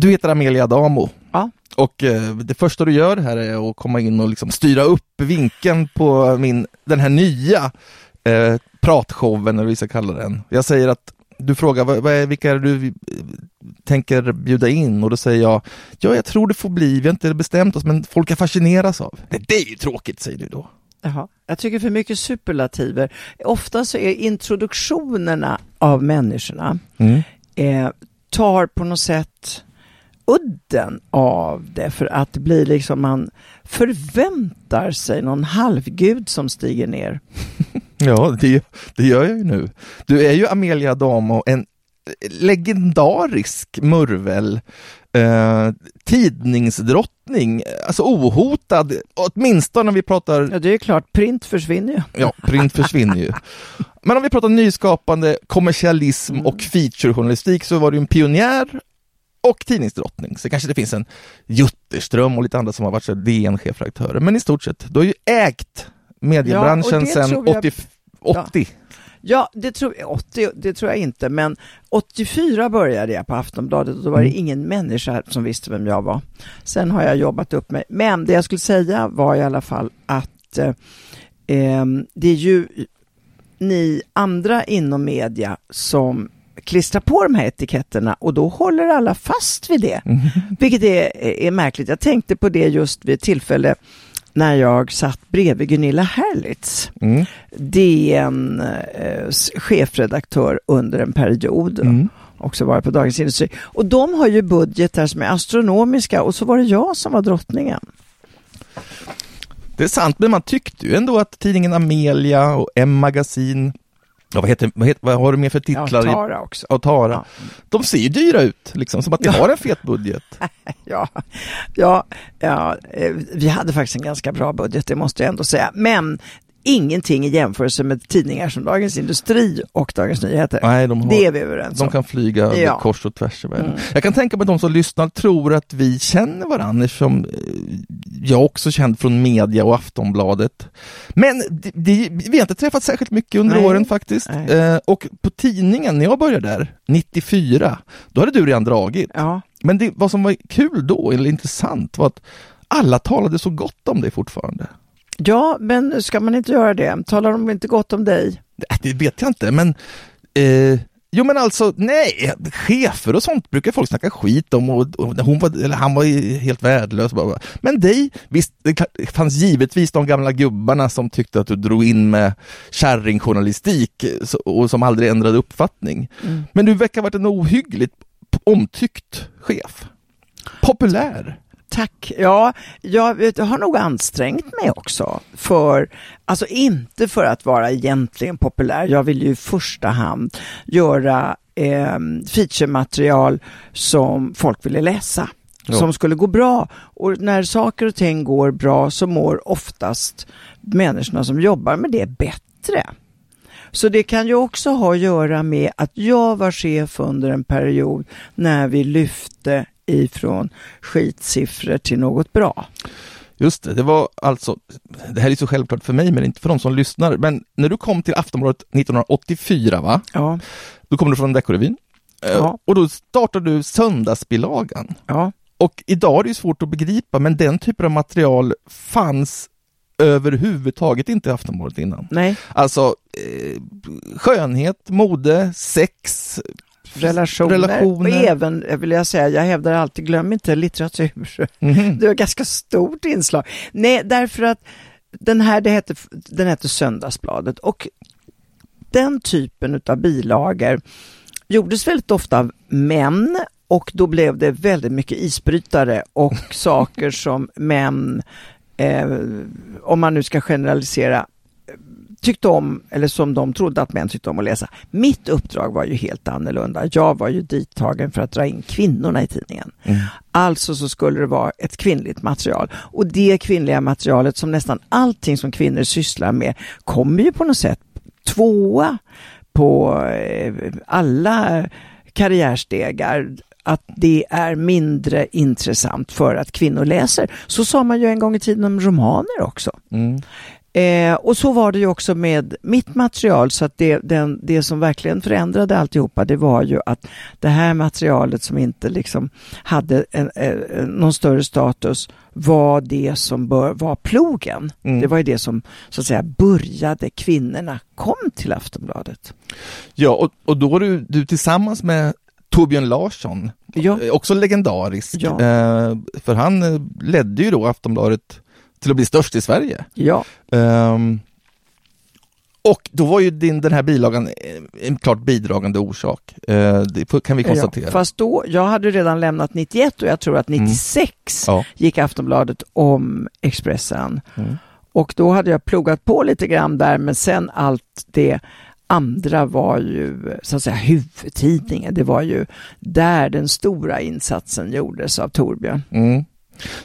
du heter Amelia Adamo. Ja. Och eh, det första du gör här är att komma in och liksom styra upp vinkeln på min, den här nya eh, pratshowen, eller vad vi ska kalla den. Jag säger att du frågar vad, vad är, vilka är du eh, tänker bjuda in och då säger jag ja, jag tror det får bli, vi har inte bestämt oss, men folk kan fascineras av. Det, det är ju tråkigt, säger du då. Jaha. Jag tycker för mycket superlativer. Ofta så är introduktionerna av människorna Mm. eh, tar på något sätt udden av det för att det blir liksom man förväntar sig någon halvgud som stiger ner. Ja, det, det gör jag ju nu. Du är ju Amelia Adamo, en legendarisk murvel, eh, tidningsdrottning, alltså ohotad, åtminstone när vi pratar Ja, det är klart, print försvinner ju. Ja, print försvinner ju. Men om vi pratar nyskapande, kommersialism och featurejournalistik så var du en pionjär och tidningsdrottning. Så kanske det finns en Jutterström och lite andra som har varit DN-chefredaktörer. Men i stort sett, du har ju ägt mediebranschen Ja, sedan tror jag- 80, 80. Ja, det tror, 80, det tror jag inte, men 84 började jag på Aftonbladet och då var det Mm. ingen människa som visste vem jag var. Sen har jag jobbat upp mig. Men det jag skulle säga var i alla fall att eh, ehm, det är ju ni andra inom media som klistrar på de här etiketterna och då håller alla fast vid det. Vilket är, är märkligt. Jag tänkte på det just vid ett tillfälle när jag satt bredvid Gunilla Herlitz. Mm. DN eh, chefredaktör under en period. Mm. Också varit på Dagens Industri. Och de har ju budgetar som är astronomiska och så var det jag som var drottningen. Det är sant, men man tyckte ju ändå att tidningen Amelia och M-magasin, ja, vad, heter, vad, heter, vad har du mer för Ja, titlar? i- Tara också. och Tara. Ja. De ser ju dyra ut, liksom, som att de Ja. har en fet budget. Ja, ja, ja, eh, vi hade faktiskt en ganska bra budget, det måste jag ändå säga. Men ingenting i jämförelse med tidningar som Dagens Industri och Dagens Nyheter. Nej, de har, Det är vi överens De om. kan flyga Ja. kors och tvärs i världen. Mm. Jag kan tänka mig att de som lyssnar tror att vi känner varandra eftersom eh, jag också känd från media och Aftonbladet. Men det, det, vi har inte träffat särskilt mycket under Nej. åren faktiskt. Eh, och på tidningen, när jag började där, 94, då hade du redan dragit. Ja, Men det, vad som var kul då, eller intressant, var att alla talade så gott om dig fortfarande. Ja, men ska man inte göra det? Talar de inte gott om dig? Nej, Det vet jag inte, men eh, Jo men alltså, nej, chefer och sånt brukar folk snacka skit om och, och hon var, eller han var helt värdelös. Men dig, visst, det fanns givetvis de gamla gubbarna som tyckte att du drog in med kärringjournalistik och som aldrig ändrade uppfattning. Mm. Men du verkar ha varit en ohyggligt omtyckt chef. Populär. Tack. Ja, jag vet, jag har nog ansträngt mig också. För, alltså inte för att vara egentligen populär. Jag vill ju i första hand göra eh, featurematerial som folk ville läsa. Ja. Som skulle gå bra. Och när saker och ting går bra så mår oftast människorna som jobbar med det bättre. Så det kan ju också ha att göra med att jag var chef under en period när vi lyfte ifrån skitsiffror till något bra. Just det, det var alltså, det här är så självklart för mig men inte för de som lyssnar, men när du kom till Aftonbladet 1984 va? Ja, Då kom du från Veckorevyn. Eh, Ja. Och då startade du Söndagsbilagan. ja, Och idag är det svårt att begripa, men den typen av material fanns överhuvudtaget inte i Aftonbladet innan. nej, Alltså eh, skönhet, mode, sex, relationer. Relationer. Och även, vill jag säga, jag hävdar alltid, glöm inte litteratur. mhm. Det var ett ganska stort inslag. Nej, därför att den här, det hette, den hette Söndagsbladet och den typen av bilagor gjordes väldigt ofta av män och då blev det väldigt mycket isbrytare och saker som män, eh, om man nu ska generalisera, tyckte om, eller som de trodde att män tyckte om att läsa. Mitt uppdrag var ju helt annorlunda. Jag var ju dittagen för att dra in kvinnorna i tidningen. Mm. Alltså så skulle det vara ett kvinnligt material. Och det kvinnliga materialet som nästan allting som kvinnor sysslar med kommer ju på något sätt tvåa på eh, alla karriärstegar. Att det är mindre intressant för att kvinnor läser. Så sa man ju en gång i tiden om romaner också. Mm. Eh, och så var det ju också med mitt material, så att det, den, det som verkligen förändrade alltihopa, det var ju att det här materialet som inte liksom hade en, en, någon större status var det som bör, var plogen. Mm. Det var ju det som så att säga började kvinnorna kom till Aftonbladet. Ja, och, och då var du, du tillsammans med Torbjörn Larsson, Ja. eh, också legendarisk, Ja. eh, för han eh, ledde ju då Aftonbladet till att bli störst i Sverige. Ja, Ehm, och då var ju din, den här bilagan eh, en klart bidragande orsak, eh, det kan vi konstatera. ja. Fast då, jag hade redan lämnat 91 och jag tror att 96 Ja. gick Aftonbladet om Expressen. Mm. Och då hade jag plogat på lite grann där, men sen allt det andra var ju så att säga huvudtidningen. Det var ju där den stora insatsen gjordes av Torbjörn. Mm.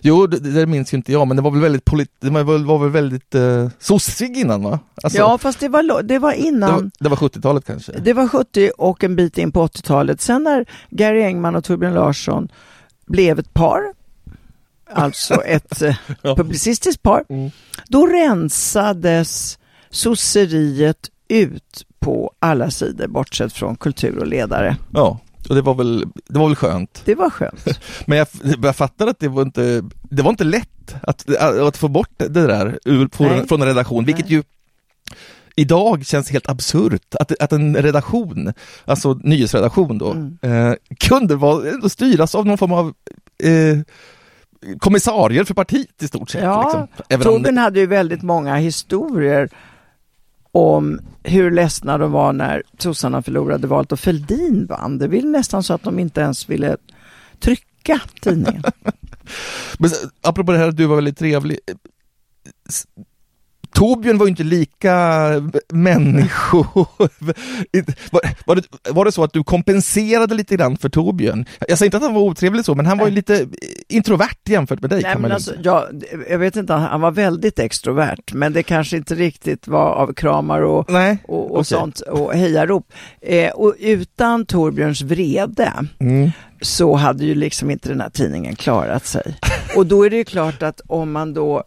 Jo, det, det minns ju inte jag, men det var väl väldigt, polit, det var, var väl väldigt eh, sossig innan va? Alltså, ja, fast det var, det var det innan. var, det var 70-talet kanske? Det var 70 och en bit in på 80-talet. Sen när Gary Engman och Torbjörn Larsson blev ett par, alltså ett eh, Ja. publicistiskt par, Mm. då rensades sosseriet ut på alla sidor bortsett från kultur och ledare. Ja, och det var väl, det var väl skönt. Det var skönt. Men jag, jag fattar att det var inte, det var inte lätt att, att få bort det där ur, från, en redaktion, vilket ju idag känns helt absurt att, att en redaktion, alltså nyhetsredaktion då, Mm. eh, kunde vara, styras av någon form av eh, kommissarier för partiet i stort sett. Ja, liksom. Även Torbjörn hade ju väldigt många historier om hur ledsna de var när sossarna förlorade valet och Fälldin vann. Det var nästan så att de inte ens ville trycka tidningen. Men apropå det här att du var väldigt trevlig. Eh, Torbjörn var ju inte lika människo... var, var, det, var det så att du kompenserade lite grann för Torbjörn? Jag säger inte att han var otrevlig så, men han var ju lite introvert jämfört med dig. Nej, men alltså, säga. jag, jag vet inte, han var väldigt extrovert, men det kanske inte riktigt var av kramar och, Nej, och, och okej. sånt och hejarop. Eh, och utan Torbjörns vrede Mm. så hade ju liksom inte den här tidningen klarat sig. Och då är det ju klart att om man då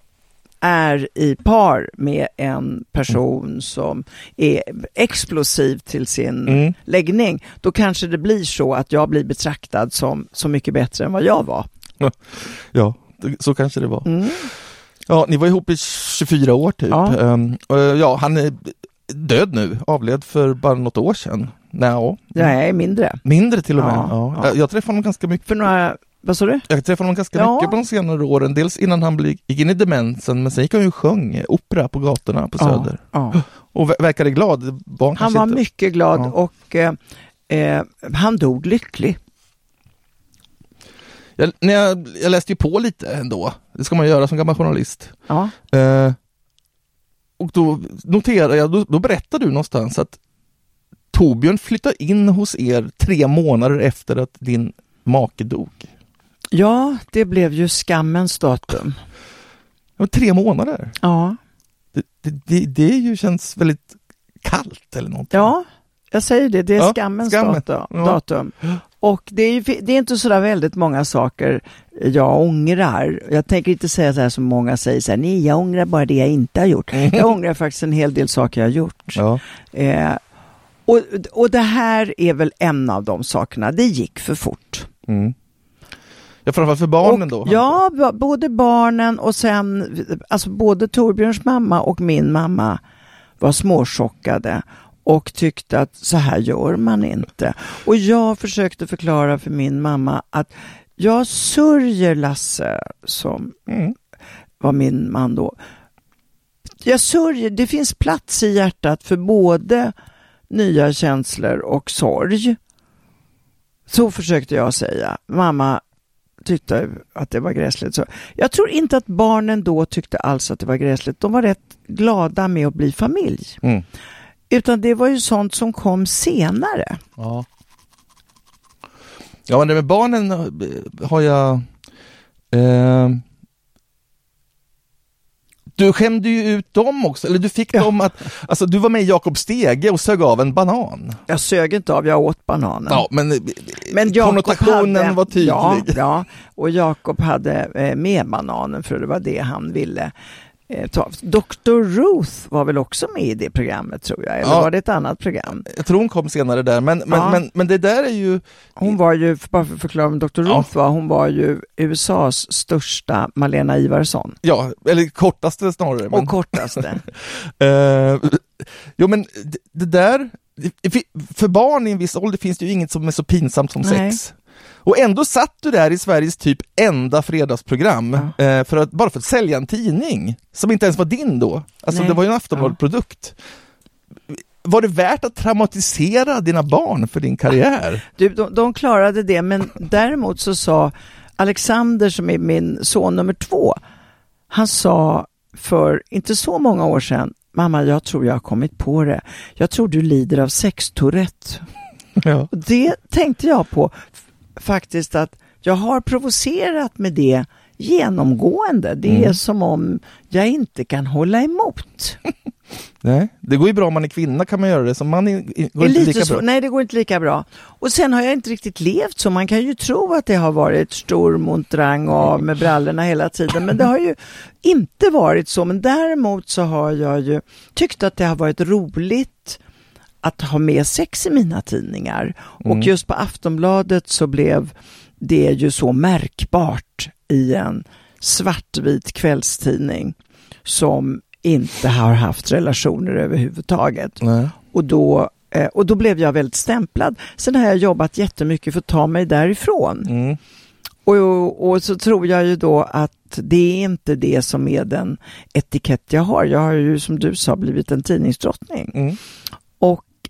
är i par med en person som är explosiv till sin Mm. läggning, då kanske det blir så att jag blir betraktad som så mycket bättre än vad jag var. Ja, så kanske det var. Mm. Ja, ni var ihop i 24 år typ. Ja. Och, ja, han är död nu, avled för bara något år sedan. Nej. Jag är mindre. Mindre till och med. Ja, Ja. ja. Jag, jag träffade honom ganska mycket För några, vad sa du? Jag träffade honom ganska Ja. mycket på de senare åren, dels innan han blev- gick in i demensen, men sen gick han ju och sjöng opera på gatorna på Söder. Ja, ja. Och ver- verkade glad. Var han var inte. mycket glad och eh, eh, han dog lycklig. Jag, när jag, jag läste ju på lite ändå, det ska man göra som gammal journalist. Ja. Eh, och då noterade jag, då, då berättade du någonstans att Torbjörn flyttade in hos er tre månader efter att din make dog. Ja, det blev ju skammens datum. Det var tre månader. Ja, Det, det, det, det ju känns väldigt kallt eller någonting. ja jag säger det, det är Ja, skammens skammen. datum. Ja. Och det är, ju, det är inte så där väldigt många saker jag ångrar. Jag tänker inte säga så här som många säger, så här, nej jag ångrar bara det jag inte har gjort. Jag ångrar faktiskt en hel del saker jag har gjort. Ja. Eh, och, och det här är väl en av de sakerna, det gick för fort. Mm. Ja, framförallt för barnen och, då? Ja, både barnen och sen, alltså både Torbjörns mamma och min mamma var småchockade och tyckte att så här gör man inte. Och jag försökte förklara för min mamma att jag sörjer Lasse, som Mm. var min man då. Jag sörjer, det finns plats i hjärtat för både nya känslor och sorg. Så försökte jag säga. Mamma tyckte att det var gräsligt. Så jag tror inte att barnen då tyckte alls att det var gräsligt. De var rätt glada med att bli familj. Mm. Utan det var ju sånt som kom senare. Ja. Ja, men det med barnen eh, har jag... Eh, du skämde ju ut dem också, eller du fick Ja. dem att... Alltså du var med i Jakob Stege och sög av en banan. Jag sög inte av, jag åt bananen. Ja, men, eh, Men konnotationen hade, var tydlig. Ja, ja och Jakob hade eh, med bananen för det var det han ville. Eh, Dr. Ruth var väl också med i det programmet tror jag, eller Ja. var det ett annat program? Jag tror hon kom senare där, men, men, Ja. men, men det där är ju... Hon var ju, bara för att förklara om Dr. Ja. Ruth var, hon var ju USAs största Malena Ivarsson. Ja, eller kortaste snarare. Men, Och kortaste. Eh, jo men det, det där, för barn i en viss ålder finns det ju inget som är så pinsamt som Nej. sex. Och ändå satt du där i Sveriges typ enda fredagsprogram eh, för att, bara för att sälja en tidning som inte ens var din då. Alltså Nej. det var ju en Aftonbladet-produkt. Var det värt att traumatisera dina barn för din karriär? Du, de, de klarade det, men däremot så sa Alexander, som är min son nummer två, han sa för inte så många år sedan, mamma jag tror jag har kommit på det. Jag tror du lider av sextourette. Ja. Det tänkte jag på faktiskt att jag har provocerat med det genomgående. Det är Mm. som om jag inte kan hålla emot. Nej, det går ju bra om man är kvinna kan man göra det, som man är, går är inte lika bra. nej, det går inte lika bra. Och sen har jag inte riktigt levt så. Man kan ju tro att det har varit sturm und drang och av med brallorna hela tiden, men det har ju inte varit så. Men däremot så har jag ju tyckt att det har varit roligt att ha med sex i mina tidningar. Mm. Och just på Aftonbladet så blev det ju så märkbart i en svartvit kvällstidning som inte har haft relationer överhuvudtaget. Nej. Och då, eh, och då blev jag väldigt stämplad. Sen har jag jobbat jättemycket för att ta mig därifrån. Mm. Och, och, och så tror jag ju då att det är inte det som är den etikett jag har. Jag har ju som du sa blivit en tidningsdrottning. Mm.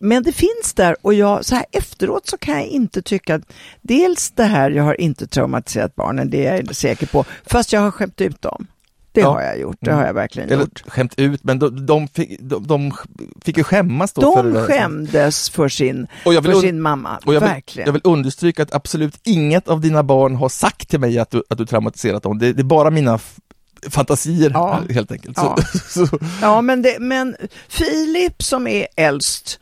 Men det finns där och jag, så här efteråt så kan jag inte tycka att dels det här, jag har inte traumatiserat barnen, det är jag säker på, fast jag har skämt ut dem. Det Ja. har jag gjort, det Mm. har jag verkligen Eller gjort. skämt ut, men de, de, fick, de, de fick ju skämmas då för det De där. skämdes för sin, vill, för sin mamma, jag vill, verkligen. jag vill understryka att absolut inget av dina barn har sagt till mig att du, att du traumatiserat dem. Det, det är bara mina fantasier Ja. helt enkelt. Ja. Så, så, Ja, men, det, men Filip som är äldst,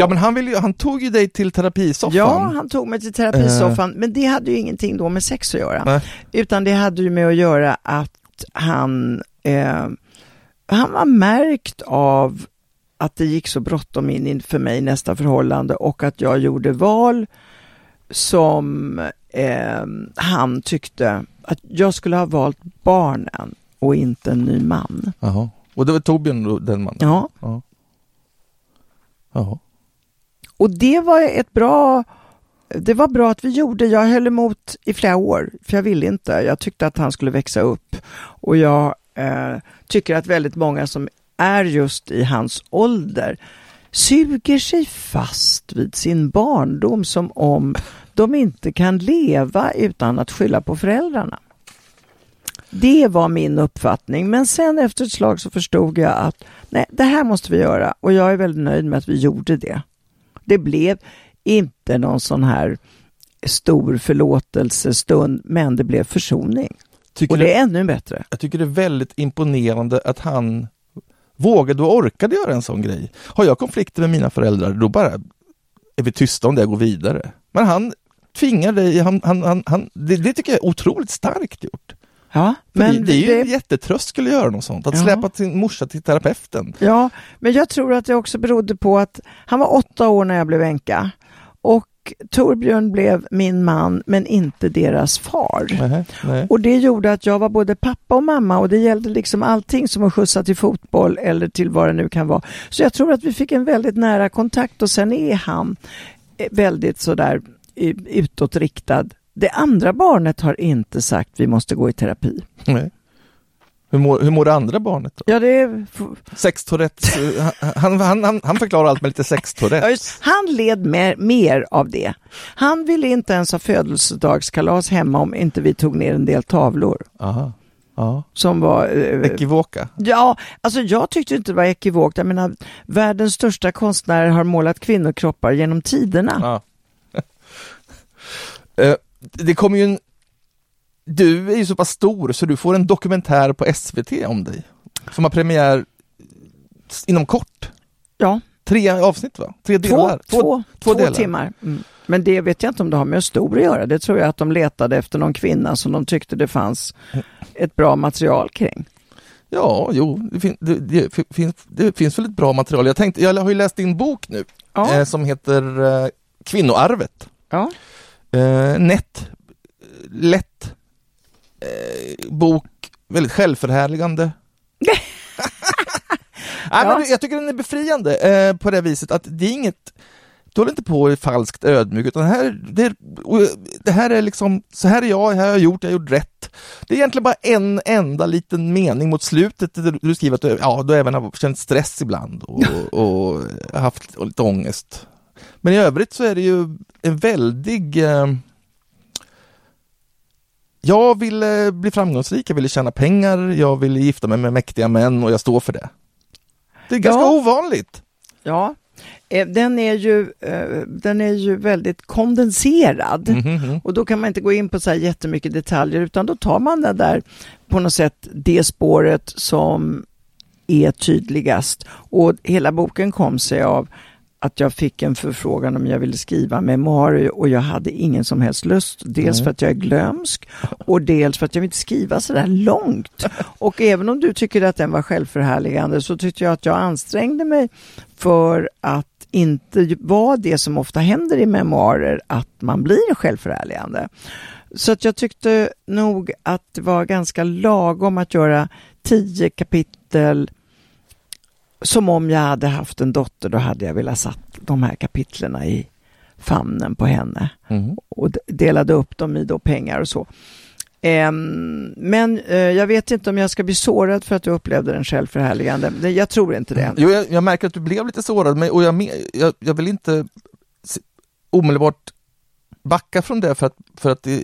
ja men han, vill ju, han tog ju dig till terapisoffan. Ja, han tog mig till terapisoffan, men det hade ju ingenting då med sex att göra. Eh. Nej. Utan det hade ju med att göra att han, eh, han var märkt av att det gick så bråttom in för mig nästa förhållande och att jag gjorde val som eh, han tyckte att jag skulle ha valt barnen och inte en ny man. Jaha. Och det var Torbjörn den mannen? Ja, Ja. Jaha och det var ett bra det var bra att vi gjorde. Jag höll emot i flera år, för jag ville inte. Jag tyckte att han skulle växa upp. Och jag eh, tycker att väldigt många som är just i hans ålder suger sig fast vid sin barndom som om de inte kan leva utan att skylla på föräldrarna. Det var min uppfattning, men sen efter ett slag så förstod jag att nej, det här måste vi göra och jag är väldigt nöjd med att vi gjorde det. Det blev inte någon sån här stor förlåtelsestund, men det blev försoning. Tycker Och det är ännu bättre. jag tycker det är väldigt imponerande att han vågade och orkade göra en sån grej. Har jag konflikter med mina föräldrar, då bara är vi tysta om det och går vidare. Men han tvingar dig, han, han, han, han, det, det tycker jag är otroligt starkt gjort. Ja, men det, det är ju det- en jättetröskel att göra något sånt, att Ja. släppa sin morsa till terapeuten. Ja, men jag tror att det också berodde på att han var åtta år när jag blev änka och Torbjörn blev min man men inte deras far. Nej, nej. Och det gjorde att jag var både pappa och mamma och det gällde liksom allting som att skjutsa till fotboll eller till vad det nu kan vara. Så jag tror att vi fick en väldigt nära kontakt och sen är han eh, väldigt sådär eh, utåtriktad. Det andra barnet har inte sagt vi måste gå i terapi. nej. Hur, mår, hur mår det andra barnet då? Ja, det är, Sextourette, han, han, han, han förklarar allt med lite just- Han led mer, mer av det. Han ville inte ens ha födelsedagskalas hemma om inte vi tog ner en del tavlor Aha. Ja. som var... eh, Ekivoka. Ja, alltså jag tyckte inte det var ekivokt. Jag menar, världens största konstnärer har målat kvinnokroppar genom tiderna. Ja. Eh, det kommer ju en... Du är ju så pass stor så du får en dokumentär på SVT om dig. Som har premiär inom kort. Ja, Tre avsnitt va? Tre två, delar? två, två, två delar. timmar. Mm. Men det vet jag inte om det har med stor att göra. Det tror jag att de letade efter någon kvinna som de tyckte det fanns ett bra material kring. Ja, jo, det, fin det, det, finns, det finns väl ett bra material. Jag, tänkte, jag har ju läst din bok nu Ja. eh, som heter eh, Kvinnoarvet. ja. Eh, nätt, lätt eh, bok, väldigt självförhärligande. Nej, Ja. men jag tycker den är befriande eh, på det viset att det är inget du håller inte på och är falskt ödmjuk utan här, det, och det här är liksom, så här är jag, här har jag gjort, jag har gjort rätt. Det är egentligen bara en enda liten mening mot slutet där du skriver att du, ja, du även har känt stress ibland och, och haft lite ångest. Men i övrigt så är det ju en väldig eh, jag ville bli framgångsrik, jag ville tjäna pengar, jag ville gifta mig med mäktiga män och jag står för det. Det är ganska Ja. ovanligt. ja. Eh, Den är, ju, eh, den är ju väldigt kondenserad. Mhm. Och då kan man inte gå in på så här jättemycket detaljer utan då tar man det där på något sätt, det spåret som är tydligast. Och hela boken kom sig av att jag fick en förfrågan om jag ville skriva memoarer och jag hade ingen som helst lust. Dels Mm. för att jag är glömsk och dels för att jag vill inte skriva så där långt. Och även om du tycker att den var självförhärligande så tyckte jag att jag ansträngde mig för att inte vara det som ofta händer i memoarer, att man blir självförhärligande. Så att jag tyckte nog att det var ganska lagom att göra tio kapitel som om jag hade haft en dotter, då hade jag velat satt de här kapitlerna i famnen på henne Mhm. och delade upp dem i då pengar och så. Ehm, men eh, jag vet inte om jag ska bli sårad för att du upplevde den självförhärligande. Jag tror inte det. Jo, jag, jag märker att du blev lite sårad, men, och jag, jag, jag vill inte omedelbart backa från det för att, för att eh,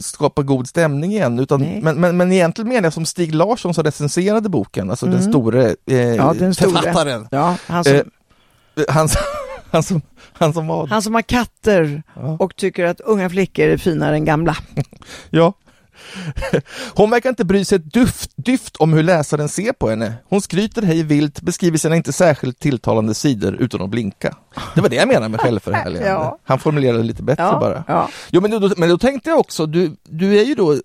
skapa god stämning igen. Utan, Nej. men, men, men egentligen menar jag som Stig Larsson som recenserade boken, alltså den Mm. store eh, Ja, den store. författaren. Ja, han, som, Eh, Han, han, som, han som var... han som har katter Ja. och tycker att unga flickor är finare än gamla. Ja. Hon verkar inte bry sig ett dyft, dyft om hur läsaren ser på henne. Hon skryter hej vilt, beskriver sina inte särskilt tilltalande sidor utan att blinka. Det var det jag menade med självförhärligande. Ja. Han formulerade det lite bättre Ja, bara. ja. Jo, men, då, men då tänkte jag också, du, du är ju då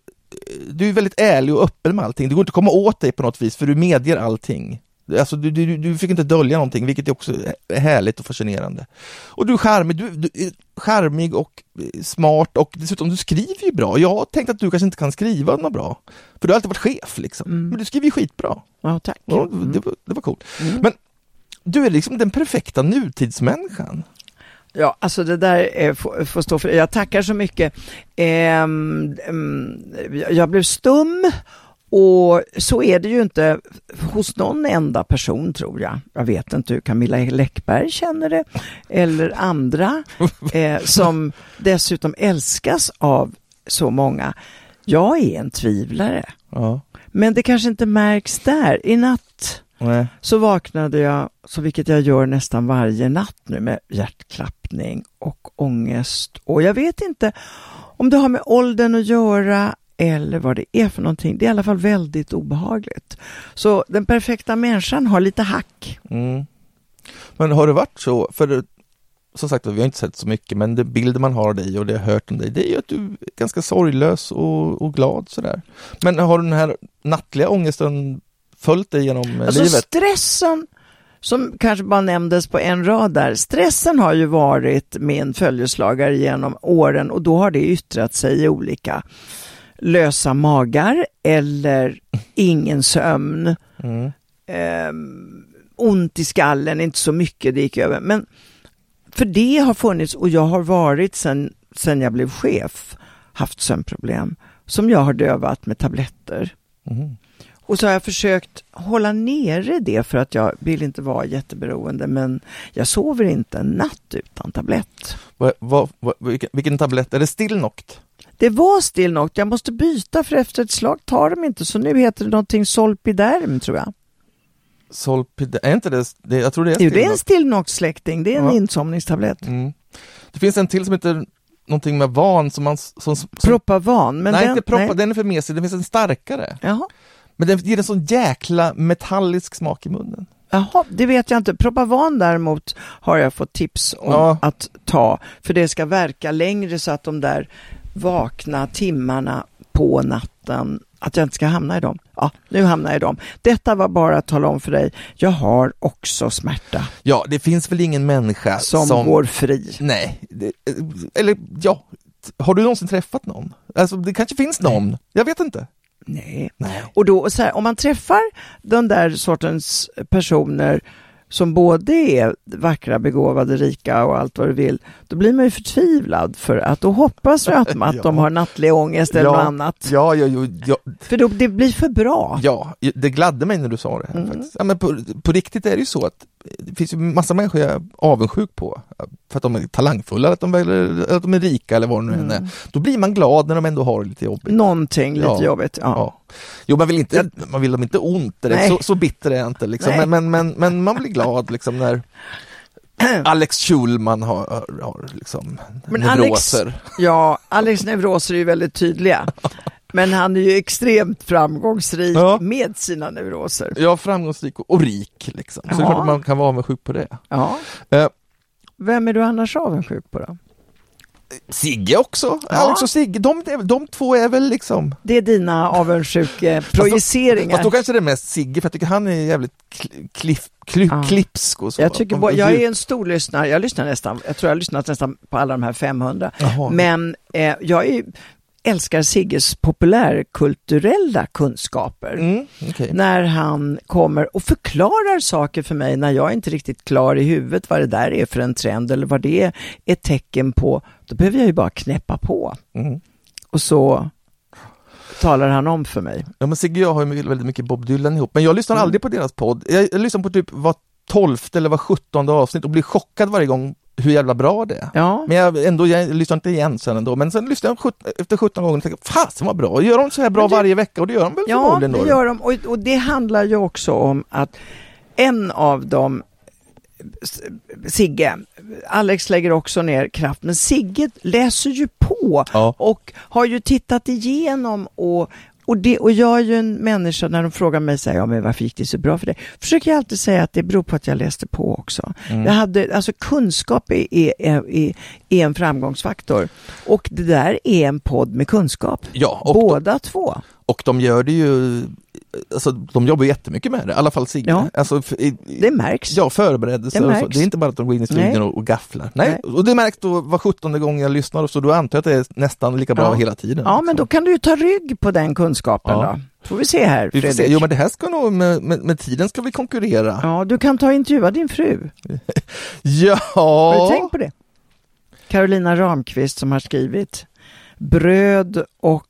du är väldigt ärlig och öppen med allting. Det går inte att komma åt dig på något vis för du medger allting. Alltså, du, du, du fick inte dölja någonting, vilket är också är härligt och fascinerande. Och du är charmig, du, du är charmig och eh, smart och dessutom du skriver ju bra. Jag tänkte att du kanske inte kan skriva något bra, för du har alltid varit chef liksom. Mm. Men du skriver ju skitbra. Ja, tack. Ja, det, var, det var coolt. Mm. Men du är liksom den perfekta nutidsmänniskan. Ja, alltså det där eh, får, får stå för Jag tackar så mycket. Ehm, jag blev stum och så är det ju inte hos någon enda person tror jag. Jag vet inte hur Camilla Läckberg känner det eller andra eh, som dessutom älskas av så många. Jag är en tvivlare, Ja. men det kanske inte märks där. I natt Nej. så vaknade jag, så vilket jag gör nästan varje natt nu med hjärtklappning och ångest. Och jag vet inte om det har med åldern att göra eller vad det är för någonting. Det är i alla fall väldigt obehagligt. Så den perfekta människan har lite hack. Mm. Men har det varit så, för som sagt vi har inte sett så mycket, men det bilder man har av dig och det jag hört om dig, det är ju att du är ganska sorglös och, och glad sådär. Men har den här nattliga ångesten följt dig genom eh, Alltså livet? stressen, som kanske bara nämndes på en rad där, stressen har ju varit min följeslagare genom åren och då har det yttrat sig i olika lösa magar eller ingen sömn, Mm. ehm, ont i skallen, inte så mycket, det gick över. Men för det har funnits och jag har varit sen, sen jag blev chef, haft sömnproblem som jag har dövat med tabletter. Mm. Och så har jag försökt hålla nere det för att jag vill inte vara jätteberoende men jag sover inte en natt utan tablett. Vad, vad, vad, vilken, vilken tablett? Är det Stillnoct? Det var Stillnoct, jag måste byta för efter ett slag tar de inte så nu heter det någonting Solpiderm tror jag. Solpid, är inte det, det jag tror det är Jo, det är en Stillnoct. Stillnoct-släkting, det är en Ja. insomningstablett. Mm. Det finns en till som heter någonting med van som man som, som Propavan, men Nej, den... inte proppa, den är för mesig, det finns en starkare. Jaha. Men den ger en sån jäkla metallisk smak i munnen. Jaha, det vet jag inte. Propavan däremot har jag fått tips om Ja. att ta, för det ska verka längre så att de där vakna timmarna på natten Att jag inte ska hamna i dem. Ja, nu hamnar jag i dem. Detta var bara att tala om för dig, jag har också smärta Ja, det finns väl ingen människa som, som, går fri. Nej, det, eller ja, har du någonsin träffat någon? Alltså det kanske finns någon, jag vet inte. Nej. Nej. Och då, här, om man träffar den där sortens personer som både är vackra, begåvade, rika och allt vad du vill, då blir man ju förtvivlad för att då hoppas du att, att Ja. de har nattlig ångest eller något annat. Ja, ja, ja, ja, För då, det blir för bra. ja, det gladde mig när du sa det här Mm. faktiskt. Ja, men på, på riktigt är det ju så att det finns ju massa människor jag är avundsjuk på, för att de är talangfulla, att de, eller att de är rika eller vad det nu Mm. är. Då blir man glad när de ändå har det lite jobbigt. Någonting lite Ja. jobbigt. Ja. Jo, man vill, inte, man vill dem inte ont direkt, så, så bitter är jag inte liksom. Men, men, men, men man blir glad liksom när Alex Schulman har, har, liksom Men neuroser. Ja, Alex neuroser är ju väldigt tydliga. Men han är ju extremt framgångsrik Ja. med sina neuroser. Ja, framgångsrik och, och rik liksom. Så Ja. man kan vara avundsjuk på det. Ja. Eh, Vem är du annars avundsjuk på då? Sigge också, Ja. Alex och Sigge, de, de två är väl liksom Det är dina avundsjuke-projiceringar. Fast då kanske det är mest Sigge, för jag tycker han är jävligt kli- kliff, kli, Ja. klipsk och så. Jag, tycker, och jag är en stor lyssnare, jag lyssnar nästan, jag tror jag har lyssnat nästan på alla de här 500. Jaha. Men eh, jag är, älskar Sigges populärkulturella kunskaper. Mm, okej. När han kommer och förklarar saker för mig när jag inte riktigt klar i huvudet vad det där är för en trend eller vad det är ett tecken på. Då behöver jag ju bara knäppa på Mm. och så talar han om för mig. Ja men Sigge och jag har ju väldigt mycket Bob Dylan ihop, men jag lyssnar Mm. aldrig på deras podd. Jag, jag lyssnar på typ var tolfte eller var sjuttonde avsnitt och blir chockad varje gång hur jävla bra det är. Ja, Men jag, ändå, jag lyssnar inte igen sen ändå, men sen lyssnar jag efter 17 gånger och tänker fasen vad bra, gör de så här bra du- varje vecka och det gör de väl Ja, förmodligen då? det gör de. Och, och det handlar ju också om att en av dem, Sigge, Alex lägger också ner kraft, men Sigge läser ju på Ja. och har ju tittat igenom och och, det, och jag är ju en människa, när de frågar mig så här, ja, men varför gick det så bra för dig? Försöker jag alltid säga att det beror på att jag läste på också. Mm. Jag hade, alltså kunskap är, är, är, är en framgångsfaktor. Och det där är en podd med kunskap. Ja, och, de, Båda två. och de gör det ju, alltså de jobbar jättemycket med det, i alla fall Sigge. Ja. Alltså, i, Det märks. Ja, förberedelser Det och så. Det är inte bara att de går in i studion och, och gafflar. Nej. Nej. och det märks då var sjuttonde gång jag lyssnar så då antar jag att det är nästan lika bra Ja. hela tiden. Ja, men liksom. då kan du ju ta rygg på den kunskapen Ja. då. Får vi se här, Fredrik. se. Jo men det här ska nog, med, med, med tiden ska vi konkurrera. Ja, du kan ta och intervjua din fru. Ja! Har du tänkt på det? Carolina Ramqvist som har skrivit Bröd och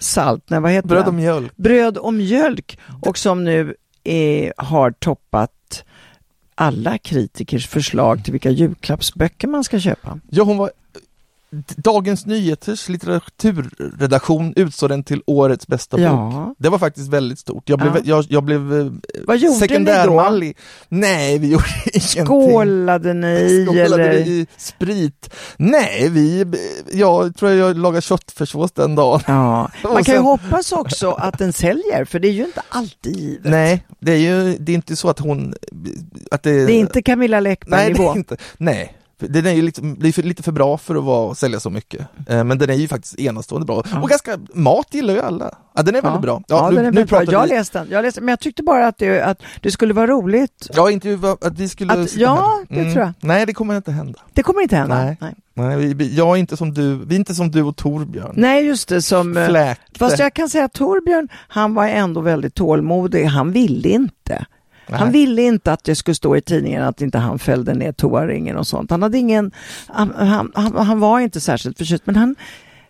salt, nej vad heter Bröd och mjölk. Bröd och mjölk och som nu är, har toppat alla kritikers förslag till vilka julklappsböcker man ska köpa. Ja, hon var Dagens Nyheters litteraturredaktion utsåg den till årets bästa bok. Ja, Det var faktiskt väldigt stort. Jag blev, Ja. jag, jag blev eh, vad gjorde ni då? sekundärmall i... Nej, vi gjorde ingenting. Skålade ni Skålade eller? i sprit? Nej, vi, jag tror jag lagade köttfärssås den dagen. Ja, man kan ju sen- hoppas också att den säljer, för det är ju inte alltid givet. Nej, det är ju det är inte så att hon... Att det, Det är inte Camilla Nej, det Läckberg-nivå. är inte. Nej. Den är ju liksom, det är lite för bra för att vara, sälja så mycket. Eh, men den är ju faktiskt enastående bra. Ja. Och ganska, mat gillar ju alla. Ja, den är väldigt bra. Ja, nu, den är nu väldigt bra. Jag vi, läste den. Jag läste, men jag tyckte bara att det, att det skulle vara roligt. Ja, inte ju att vi skulle... Att- ja, det tror jag. Nej, det kommer inte hända. Det kommer inte hända. Nej. Nej, Nej, vi, vi, jag är inte som du, vi är inte som du och Torbjörn. Nej just det. Som, eh, Fläkte. fast jag kan säga att Torbjörn, han var ändå väldigt tålmodig. Han ville inte. Han Nej. ville inte att det skulle stå i tidningen att inte han fällde ner toaringen och sånt. Han hade ingen, han, han, han, han var inte särskilt förtjust, men han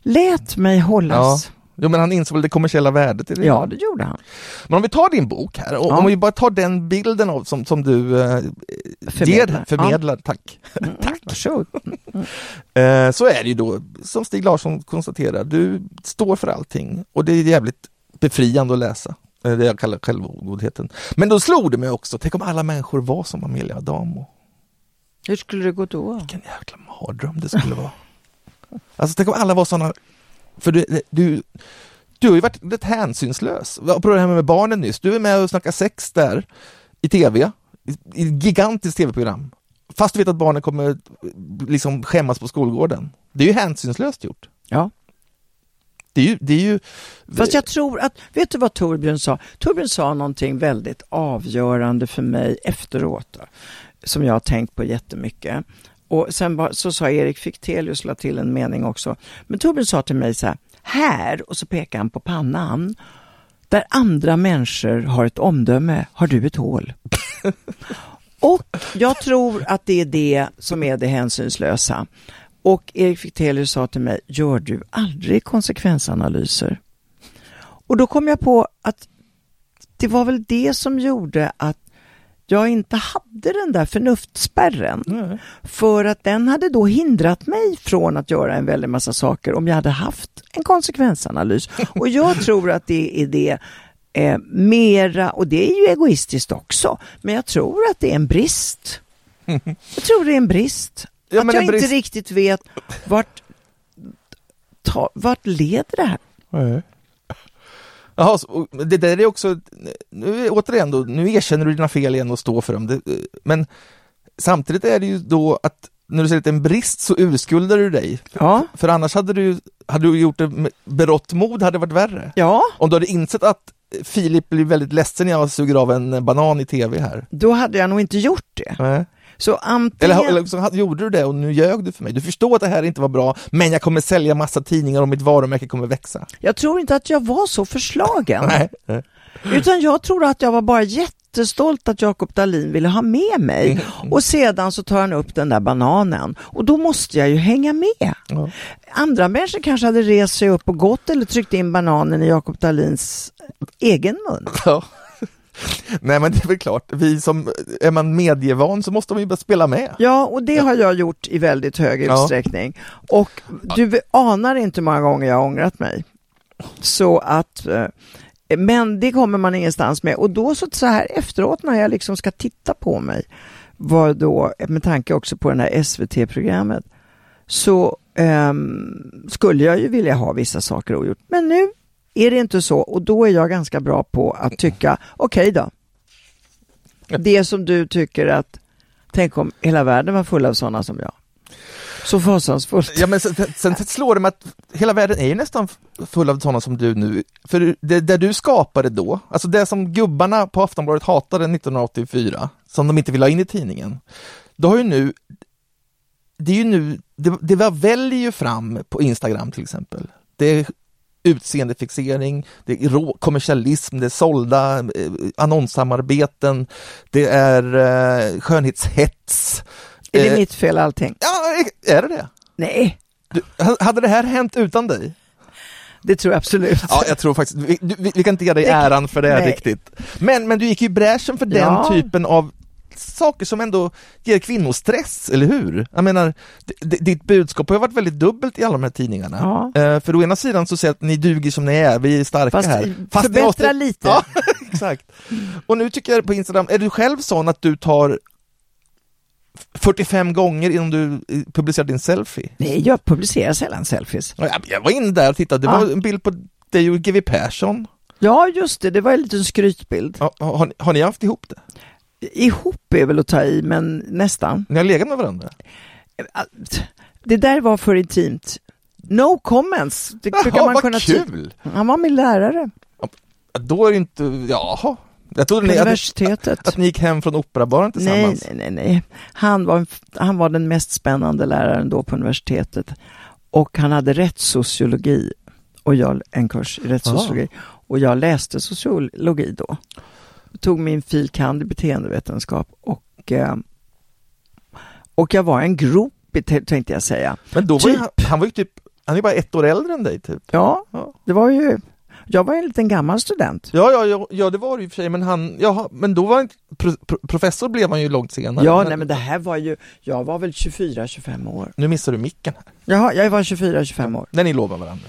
lät mig hållas. Jo, men han insåg det kommersiella värdet i det. Ja, det gjorde han. Men om vi tar din bok här, och Ja. om vi bara tar den bilden av, som, som du eh, Förmedlar. ger, förmedlar, tack. Mm, Varsågod. Eh, så är det ju då, som Stig Larsson konstaterar, du står för allting och det är jävligt befriande att läsa. Eh, Det jag kallar självgodheten. Men då slog det mig också, tänk om alla människor var som Amelia Adamo. Hur skulle det gå då? Vilken jäkla mardröm det skulle vara. Alltså tänk om alla var sådana, för du, du, du har ju varit rätt hänsynslös. På det här med barnen nyss, du är med och snackar sex där i tv, i, i ett gigantiskt tv-program. Fast du vet att barnen kommer liksom skämmas på skolgården. Det är ju hänsynslöst gjort. Ja. Det är ju, det är ju Fast jag tror att, vet du vad Torbjörn sa? Torbjörn sa någonting väldigt avgörande för mig efteråt, då, som jag har tänkt på jättemycket. Och sen var, så sa Erik Fichtelius, la till en mening också. Men Torbjörn sa till mig så här, här, och så pekar han på pannan, där andra människor har ett omdöme, har du ett hål. och jag tror att det är det som är det hänsynslösa. Och Erik Fichtelius sa till mig, gör du aldrig konsekvensanalyser? Och då kom jag på att det var väl det som gjorde att jag inte hade den där förnuftsspärren. Nej. För att den hade då hindrat mig från att göra en väldig massa saker om jag hade haft en konsekvensanalys. Och jag tror att det är det eh, mera, och det är ju egoistiskt också, men jag tror att det är en brist. Jag tror det är en brist. Ja, att jag brist- inte riktigt vet vart, ta, vart leder det här? Nej. Jaha, så- det där är också, nu återigen då, nu erkänner du dina fel igen och står för dem. Det, men samtidigt är det ju då att när du säger att det är en brist så urskuldar du dig. Ja, För annars hade du, hade du gjort det med berått mod hade det varit värre. ja, Om du hade insett att Filip blir väldigt ledsen när jag suger av en banan i tv här. då hade jag nog inte gjort det. Nej. Så antingen... Eller, eller så gjorde du det och nu ljög du för mig. Du förstår att det här inte var bra, men jag kommer sälja massa tidningar och mitt varumärke kommer växa. Jag tror inte att jag var så förslagen. Nej. Utan jag tror att jag var bara jättestolt att Jakob Dahlin ville ha med mig. Mm. Och sedan så tar han upp den där bananen. Och då måste jag ju hänga med. Ja. Andra människor kanske hade rest sig upp och gått eller tryckt in bananen i Jakob Dahlins egen mun. Ja. Nej men det är väl klart, vi som, är man medievan så måste man ju spela med. Ja, och det har jag gjort i väldigt hög Ja. utsträckning. Och du anar inte hur många gånger jag har ångrat mig. Så att, eh, men det kommer man ingenstans med. Och då så, så här efteråt när jag liksom ska titta på mig, var då, med tanke också på det här SVT-programmet, så ehm, skulle jag ju vilja ha vissa saker ogjort. Men nu är det inte så och då är jag ganska bra på att tycka, okej då. Det som du tycker att Tänk om hela världen var full av sådana som jag. Så fasansfullt. Ja men sen, sen slår det mig att hela världen är ju nästan full av sådana som du nu. För det, det du skapade då, alltså det som gubbarna på Aftonbladet hatade 1984, som de inte vill ha in i tidningen. Då har ju nu, det är ju nu, det, det väljer ju fram på Instagram till exempel. Det är utseendefixering, det är rå, kommersialism, det är sålda eh, annonssamarbeten, det är eh, skönhetshets. Är det Eh, mitt fel allting? Ja, är det det? Nej, Du, ha- hade det här hänt utan dig? det tror jag absolut. Ja, jag tror faktiskt, vi, vi, vi kan inte ge dig äran för det här nej. riktigt. Men, men du gick ju i bräschen för den Ja. typen av saker som ändå ger kvinnor stress, eller hur? Jag menar, ditt budskap har ju varit väldigt dubbelt i alla de här tidningarna. Ja. Eh, för å ena sidan så säger att ni duger som ni är, vi är starka Fast här. förbättra ni måste- lite. Ja, exakt. Och nu tycker jag på Instagram, är du själv sån att du tar 45 gånger innan du eh, publicerar din selfie? Nej, jag publicerar sällan selfies. Ja, Jag, jag var inne där och tittade, det Ja. var en bild på dig och GW Persson. Ja, just det, det var en liten skrytbild. Ja, har, ni- har ni haft ihop det? Ihop är väl att ta i, men nästan. Ni har legat med varandra? Det där var för intimt. No comments, det brukar Jaha, man vad kunna kul! Han var min lärare Då är det inte, jaha. Jag trodde ni, att, universitetet. att ni gick hem från operabaren Nej, tillsammans. nej, nej, nej. Han var, han var den mest spännande läraren då på universitetet. Och han hade rättssociologi och jag en kurs i rättssociologi. Och jag läste sociologi då. Tog min fil. kand. i beteendevetenskap och, eh, och jag var en grop tänkte jag säga. Men då var ju, Typ. han, han var ju typ, han är ju bara ett år äldre än dig typ. Ja, Ja. det var ju, jag var en liten gammal student. Ja, ja, ja, ja det var det i och för sig, men han, jaha, men då var han, pro, pro, professor blev han ju långt senare. Ja, nej men det här var ju, jag var väl 24-25 år. Nu missar du micken här, Jaha, jag var 24-25 år. när ni lovar varandra.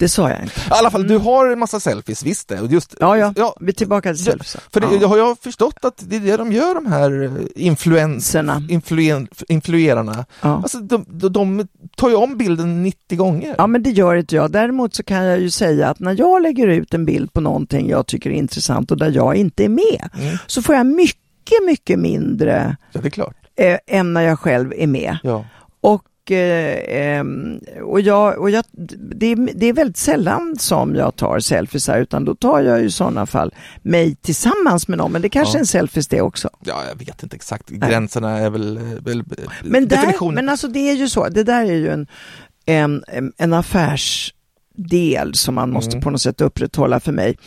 Det sa jag inte. I alla fall, du har en massa selfies, visst det. Och Just, Mm. Ja, ja. ja Vi är tillbaka till selfies. för det, ja. har jag förstått att det är det de gör, de här eh, influens, Senna. influen, influerarna. Ja. Alltså, de, de, de tar ju om bilden 90 gånger. ja, men det gör inte jag. Däremot så kan jag ju säga att när jag lägger ut en bild på någonting jag tycker är intressant och där jag inte är med, Mm. så får jag mycket, mycket mindre Ja, det är klart. eh, än när jag själv är med. Ja. Och och, eh, ehm, och, jag, och jag, det, är- det är väldigt sällan som jag tar selfies utan då tar jag ju i sådana fall mig tillsammans med någon, men det kanske Ja. är en selfies det också. Ja, jag vet inte exakt. Gränserna är väl, väl Men, där, men alltså det är ju så, det där är ju en, en, en affärsdel som man måste Mm. på något sätt upprätthålla för mig.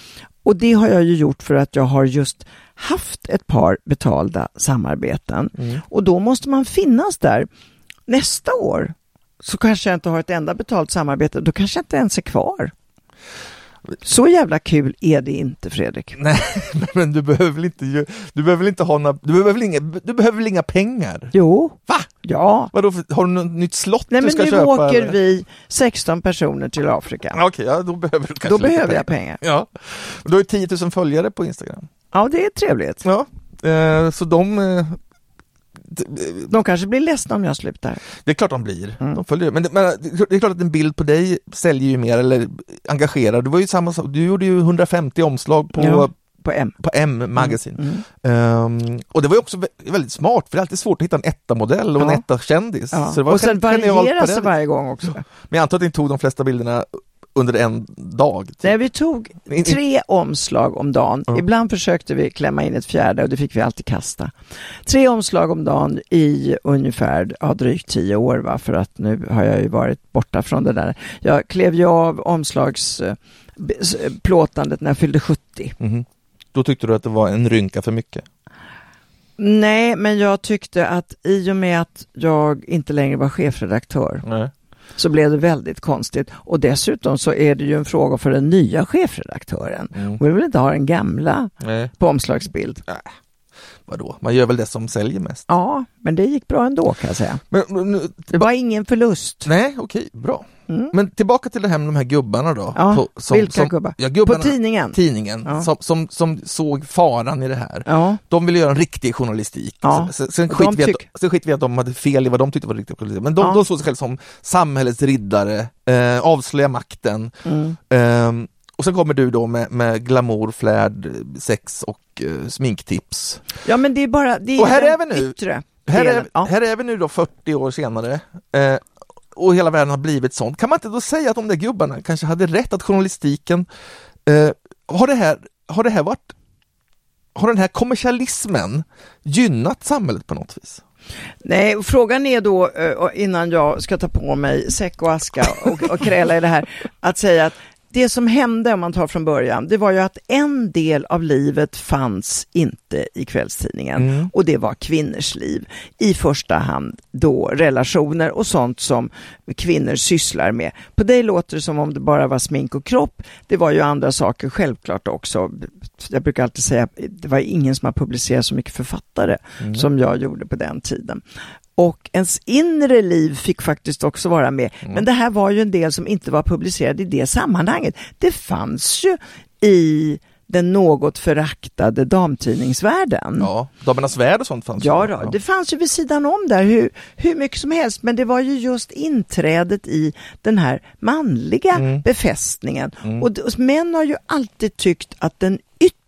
Och det har jag ju gjort för att jag har just haft ett par betalda samarbeten. Mm. Och då måste man finnas där. Nästa år så kanske jag inte har ett enda betalt samarbete, då kanske jag inte ens är kvar. Så jävla kul är det inte Fredrik. Nej, men du behöver väl inte, du behöver inte ha några, du behöver väl inga, du behöver väl inga pengar? Jo, Va? ja. Vadå, har du något nytt slott Nej du men ska nu köpa? åker eller? vi 16 personer till Afrika. Okej, ja, då behöver du kanske Då behöver jag pengar. Ja, du har ju 10 000 följare på Instagram. Ja, det är trevligt. Ja, eh, så de, eh, De kanske blir ledsna om jag slutar. det är klart de blir, Mm. de följer men, det- men det är klart att en bild på dig säljer ju mer eller engagerar. Du var ju samma du gjorde ju 150 omslag på, Ja. På M. på M Magazine. Mm. Ehm, och det var ju också vä- väldigt smart, för det är alltid svårt att hitta en etta-modell och en Ja. etta-kändis. Ja. Så det var och sen varieras det varje gång också. Men jag antar att ni tog de flesta bilderna under en dag? Typ. Nej, vi tog tre omslag om dagen. Ja. Ibland försökte vi klämma in ett fjärde och det fick vi alltid kasta. Tre omslag om dagen i ungefär ja, drygt tio år, va? för att nu har jag ju varit borta från det där. Jag klev ju av omslagsplåtandet när jag fyllde 70. Mhm. Då tyckte du att det var en rynka för mycket? Nej, men jag tyckte att i och med att jag inte längre var chefredaktör Nej. Så blev det väldigt konstigt. Och dessutom så är det ju en fråga för den nya chefredaktören. Mm. Hon vill inte ha den gamla Nej. på omslagsbild? Vadå, man gör väl det som säljer mest? Ja, men det gick bra ändå kan jag säga. Men, men, Det var ingen förlust. nej, okej, bra. Mm. Men tillbaka till det här med de här gubbarna då. Ja, på, som, vilka som, gubbar? Ja, På gubbarna, tidningen? tidningen, Ja. som, som, som såg faran i det här. Ja, De ville göra en riktig journalistik. Ja. Sen, sen, skit vi att, sen skit vi att de hade fel i vad de tyckte var riktig journalistik. Men de, Ja. de såg sig själva som samhällets riddare, eh, avslöja makten. mm. Ehm, och sen kommer du då med, med glamour, flärd, sex och eh, sminktips. ja men det är bara det är Och här den är vi nu. yttre Här är, Ja. här är vi nu då 40 år senare eh, och hela världen har blivit sånt. Kan man inte då säga att de där gubbarna kanske hade rätt att journalistiken eh, har, det här, har det här varit har den här kommersialismen gynnat samhället på något vis? Nej, och frågan är då, eh, innan jag ska ta på mig säck och aska och, och kräla i det här, att säga att det som hände, om man tar från början, det var ju att en del av livet fanns inte i kvällstidningen Mm. och det var kvinnors liv. I första hand då relationer och sånt som kvinnor sysslar med. På dig låter det som om det bara var smink och kropp. Det var ju andra saker självklart också. Jag brukar alltid säga, det var ingen som har publicerat så mycket författare Mm. som jag gjorde på den tiden. Och ens inre liv fick faktiskt också vara med. Mm. Men det här var ju en del som inte var publicerad i det sammanhanget. Det fanns ju i den något föraktade damtidningsvärlden. Ja, Damernas Värld och sånt fanns Ja, ju. då, det fanns ju vid sidan om där hur, hur mycket som helst, men det var ju just inträdet i den här manliga Mm. befästningen. Mm. Och, och män har ju alltid tyckt att den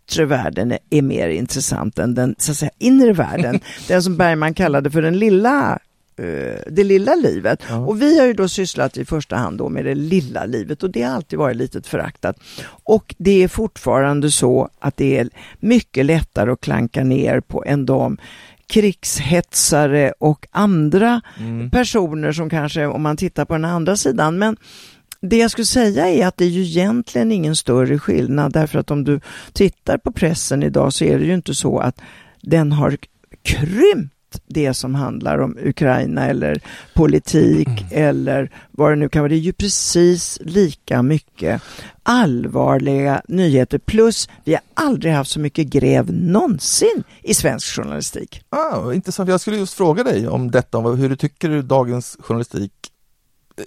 yttre världen är, mer intressant än den så att säga, inre världen. den som Bergman kallade för den lilla eh, det lilla livet. Ja. Och vi har ju då sysslat i första hand då med det lilla livet och det har alltid varit lite föraktat. Och det är fortfarande så att det är mycket lättare att klanka ner på än de krigshetsare och andra Mm. personer som kanske, om man tittar på den andra sidan, men det jag skulle säga är att det är ju egentligen ingen större skillnad därför att om du tittar på pressen idag så är det ju inte så att den har krympt det som handlar om Ukraina eller politik eller vad det nu kan vara. Det är ju precis lika mycket allvarliga nyheter plus vi har aldrig haft så mycket gräv någonsin i svensk journalistik. Ah, intressant, jag skulle just fråga dig om detta, om hur du tycker dagens journalistik eh,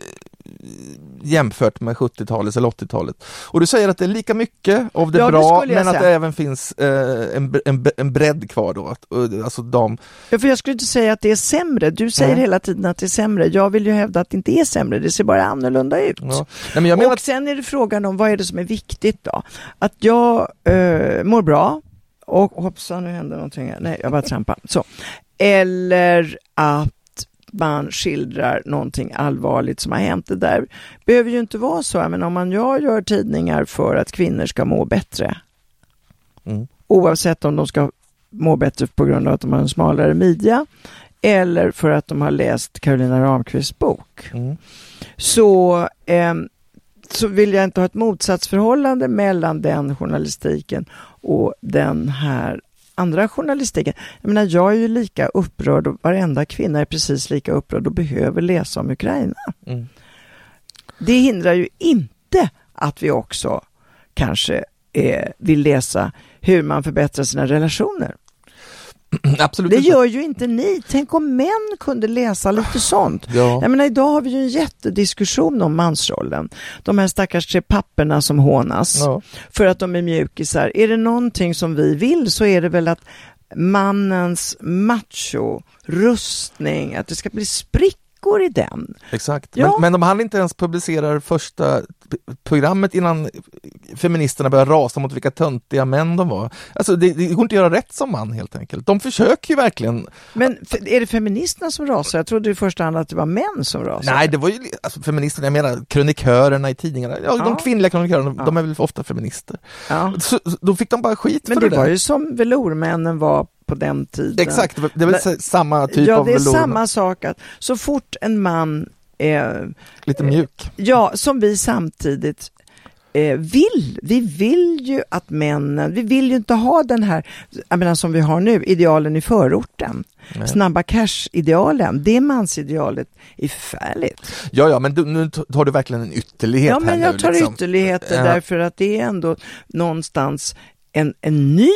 jämfört med 70-talet eller 80-talet. Och du säger att det är lika mycket av det Ja, det bra, jag men att säga. det även finns eh, en, en, en bredd kvar då. Att, alltså dam, Ja, för jag skulle inte säga att det är sämre. Du säger Nej. hela tiden att det är sämre. Jag vill ju hävda att det inte är sämre. Det ser bara annorlunda ut. ja. Nej, men och att, sen är det frågan om vad är det som är viktigt då? Att jag eh, mår bra och hoppsan nu hände någonting här. Nej, jag bara trampade. Så. Eller att man skildrar någonting allvarligt som har hänt. Det där behöver ju inte vara så, men om man jag gör tidningar för att kvinnor ska må bättre, mm. oavsett om de ska må bättre på grund av att de har en smalare midja eller för att de har läst Carolina Ramqvists bok, mm. så, eh, så vill jag inte ha ett motsatsförhållande mellan den journalistiken och den här andra journalistiken. Jag menar, jag är ju lika upprörd och varenda kvinna är precis lika upprörd och behöver läsa om Ukraina. Mm. Det hindrar ju inte att vi också kanske eh, vill läsa hur man förbättrar sina relationer. Absolut det gör ju inte ni. Tänk om män kunde läsa lite sånt. Ja. Jag menar, idag har vi ju en jättediskussion om mansrollen. De här stackars tre papperna som hånas ja. för att de är mjukisar. Är det någonting som vi vill så är det väl att mannens macho, rustning, att det ska bli sprick veckor i den. Exakt, ja. men, men de hann inte ens publicera första programmet innan feministerna började rasa mot vilka töntiga män de var. Alltså det, det går inte att göra rätt som man helt enkelt. De försöker ju verkligen. Men är det feministerna som rasar? Jag trodde i första hand att det var män som rasade. Nej, det var ju alltså, feministerna, jag menar krönikörerna i tidningarna. Ja, ja. De kvinnliga krönikörerna, ja. de är väl ofta feminister. Ja. Så, då fick de bara skit men för det Men det var ju som velourmännen var på den tiden. Exakt, det är väl Men, samma typ av av Ja, det är samma sak att så fort en man är... Lite mjuk. Ja, som vi samtidigt eh, vill. Vi vill ju att männen, vi vill ju inte ha den här, jag menar som vi har nu, idealen i förorten. Nej. Snabba cash-idealen, det mansidealet är förfärligt. Ja, ja, men du, nu tar du verkligen en ytterlighet Ja, men jag tar liksom. ytterligheter ja. därför att det är ändå någonstans en, en ny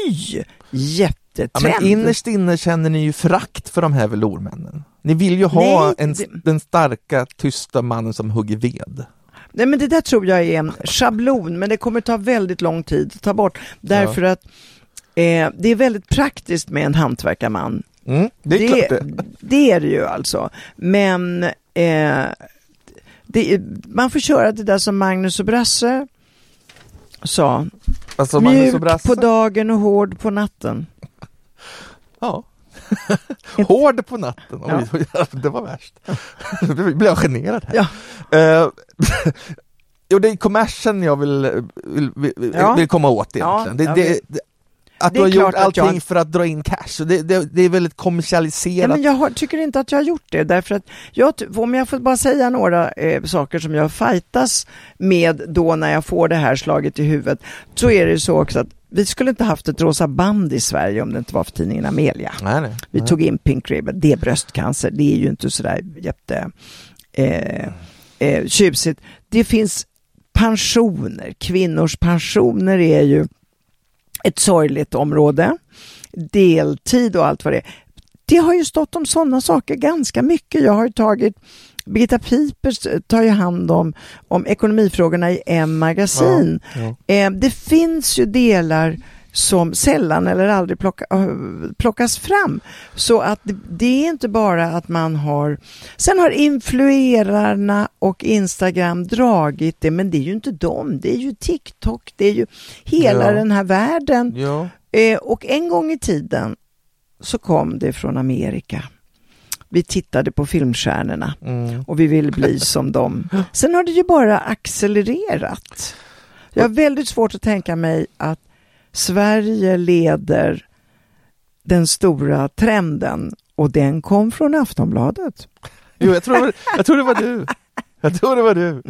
jätte jättetrend. Ja, men innerst inne känner ni ju förakt för de här velourmännen. Ni vill ju ha Nej, en, det... den starka, tysta mannen som hugger ved. Nej men det där tror jag är en schablon, men det kommer ta väldigt lång tid att ta bort. Därför ja. att eh, det är väldigt praktiskt med en hantverkarman. Mm, det, är det, klart det. det är det ju alltså. Men eh, det, man får köra det där som Magnus och Brasse sa. Alltså, Mjuk på dagen och hård på natten. Ja. Hård på natten, Oj, ja. det var värst. Nu blev jag generad här. Ja. Uh, jo, det är kommersen jag vill, vill, vill, ja. vill komma åt egentligen. Ja, det, det, att du har gjort allting jag... för att dra in cash, det, det, det är väldigt kommersialiserat. Men jag har, tycker inte att jag har gjort det, därför att jag, om jag får bara säga några eh, saker som jag fightas med då när jag får det här slaget i huvudet, så är det så också att vi skulle inte haft ett rosa band i Sverige om det inte var för tidningen Amelia. Nej, nej, vi tog in Pink Ribbon, det är bröstcancer, det är ju inte sådär jätte eh, eh, tjusigt. Det finns pensioner, kvinnors pensioner är ju ett sorgligt område. Deltid och allt vad det är. Det har ju stått om sådana saker ganska mycket. Jag har tagit Birgitta Pipers tar ju hand om, om ekonomifrågorna i M magasin. Ja, ja. Eh, det finns ju delar som sällan eller aldrig plocka, plockas fram. Så att det, det, är inte bara att man har... Sen har influerarna och Instagram dragit det, men det är ju inte dem. Det är ju TikTok, det är ju hela ja. den här världen. Ja. Eh, och en gång i tiden så kom det från Amerika. Vi tittade på filmstjärnorna mm. och vi ville bli som dem. Sen har det ju bara accelererat. Jag har väldigt svårt att tänka mig att Sverige leder den stora trenden och den kom från Aftonbladet. Jo, jag tror, jag tror det var du. Jag tror det var du.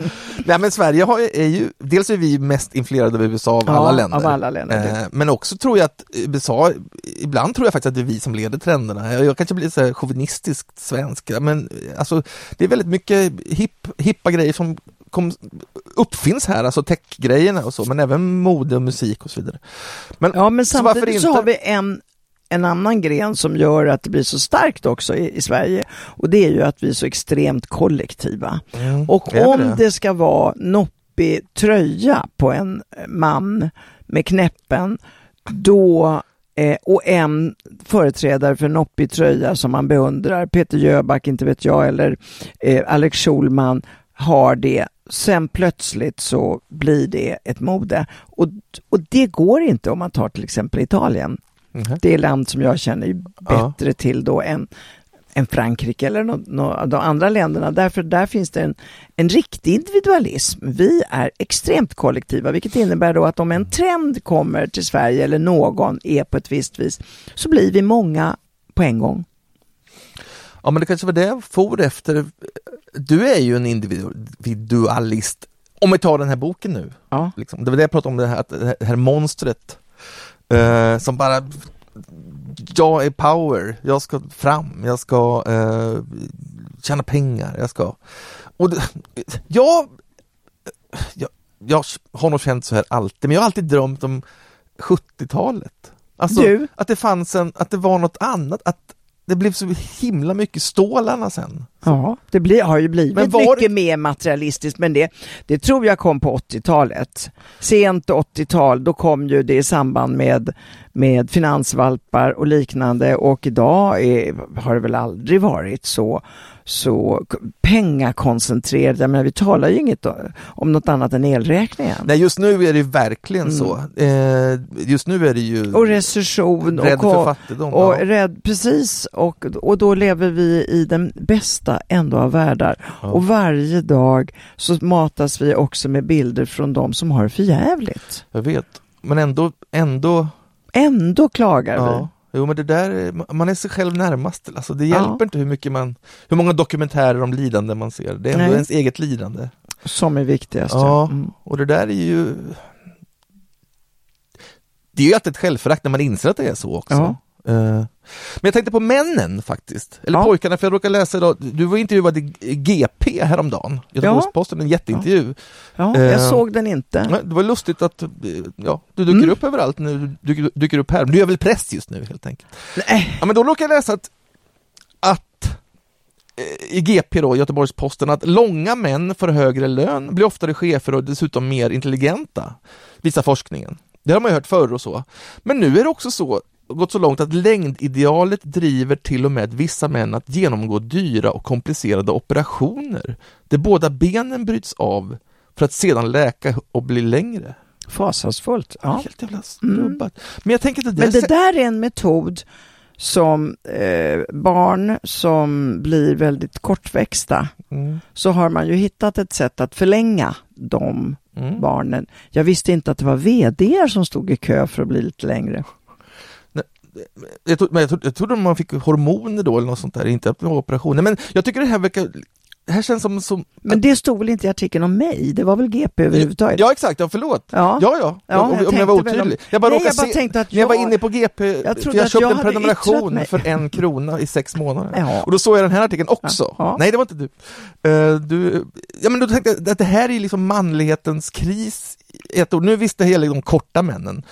Nej men Sverige har, är ju, dels är vi mest influerade av USA av ja, alla länder. Av alla länder. Eh, men också tror jag att USA, ibland tror jag faktiskt att det är vi som leder trenderna. Jag, jag kanske blir så chauvinistiskt svensk, men alltså det är väldigt mycket hip, hippa grejer som kom, uppfinns här, alltså techgrejerna och så, men även mode och musik och så vidare. Men, ja, men samtidigt så, så har vi en en annan gren som gör att det blir så starkt också i, i Sverige och det är ju att vi är så extremt kollektiva. Mm, och om det? det ska vara noppig tröja på en man med knäppen, då Eh, och en företrädare för noppig tröja som man beundrar, Peter Jöback, inte vet jag, eller eh, Alex Schulman har det. Sen plötsligt så blir det ett mode. Och, och det går inte om man tar till exempel Italien. Mm. Det är land som jag känner bättre ja. till då än än Frankrike eller no, no, de andra länderna. Därför där finns det en, en riktig individualism. Vi är extremt kollektiva, vilket innebär då att om en trend kommer till Sverige eller någon är på ett visst vis, så blir vi många på en gång. Ja men det kanske var det jag for efter. Du är ju en individualist. Om vi tar den här boken nu. Ja. Liksom. Det var det jag pratade om, det här, det här monstret eh, som bara jag är power, jag ska fram, jag ska eh, tjäna pengar, jag ska... Och det, jag, jag, jag har nog känt så här alltid, men jag har alltid drömt om 70-talet. Alltså Du? att det fanns en, att det var något annat, att det blev så himla mycket stålarna sen. Ja, det blir, har ju blivit Men var mycket mer materialistiskt, men det, det tror jag kom på 80-talet. Sent 80-tal, då kom ju det i samband med, med finansvalpar och liknande och idag är, har det väl aldrig varit så, så pengakoncentrerat. Jag menar, vi talar ju inget om något annat än elräkningen. Nej just nu är det verkligen Mm. så. Eh, just nu är det ju Och recession rädd och, för fattigdom. och ja. rädd, precis, och, och då lever vi i den bästa ändå av världar. Ja. Och varje dag så matas vi också med bilder från de som har det för jävligt. Jag vet, men ändå, ändå Ändå klagar vi. Ja, jo men det där, är- man är sig själv närmast. Alltså det Ja. hjälper inte hur mycket man, hur många dokumentärer om lidande man ser. Det är ändå Nej. ens eget lidande. Som är viktigast. Ja. Mm. Och det där är ju Det är ju alltid ett självförakt när man inser att det är så också. Ja. Eh, Men jag tänkte på männen faktiskt, eller Ja. pojkarna, för jag råkade läsa idag, du var intervjuad i GP häromdagen, Göteborgs-Posten, en jätteintervju. Ja, jag Eh. såg den inte. Det var lustigt att eh, ja, du dyker Mm. upp överallt nu, du dyker, dyker upp här, men du är väl press just nu helt enkelt? Nej. Ja men då råkade jag läsa att, att eh, i GP då, Göteborgs-Posten, att långa män får högre lön, blir oftare chefer och dessutom mer intelligenta, visar forskningen. Det har man ju hört förr och så. Men nu är det också så, gått så långt att längdidealet driver till och med vissa män att genomgå dyra och komplicerade operationer, där båda benen bryts av för att sedan läka och bli längre. Fasansfullt. Ja. Helt jävla strubbat. Men jag tänker att det där, Men det där är en metod som eh, barn som blir väldigt kortväxta Mm, så har man ju hittat ett sätt att förlänga de mm. barnen. Jag visste inte att det var VD som stod i kö för att bli lite längre. Jag, tro, men jag, tro, jag trodde man fick hormoner då eller något sånt där, inte att det var operationer. Men jag tycker det här verkar, det här känns som, som Men det stod väl inte i artikeln om mig? Det var väl GP överhuvudtaget? Ja exakt, ja förlåt. Ja. Ja, ja, Ja, om, jag om jag var otydlig. om- Jag bara Nej, jag bara se, tänkte att när jag var jag- inne på GP, Jag för jag köpte jag en prenumeration för en krona i sex månader. Ja. Och då såg jag den här artikeln också. Ja. Nej, det var inte du. Eh, du. Ja men då tänkte jag att det här är liksom manlighetens kris ett ord. Nu visste hela de korta männen.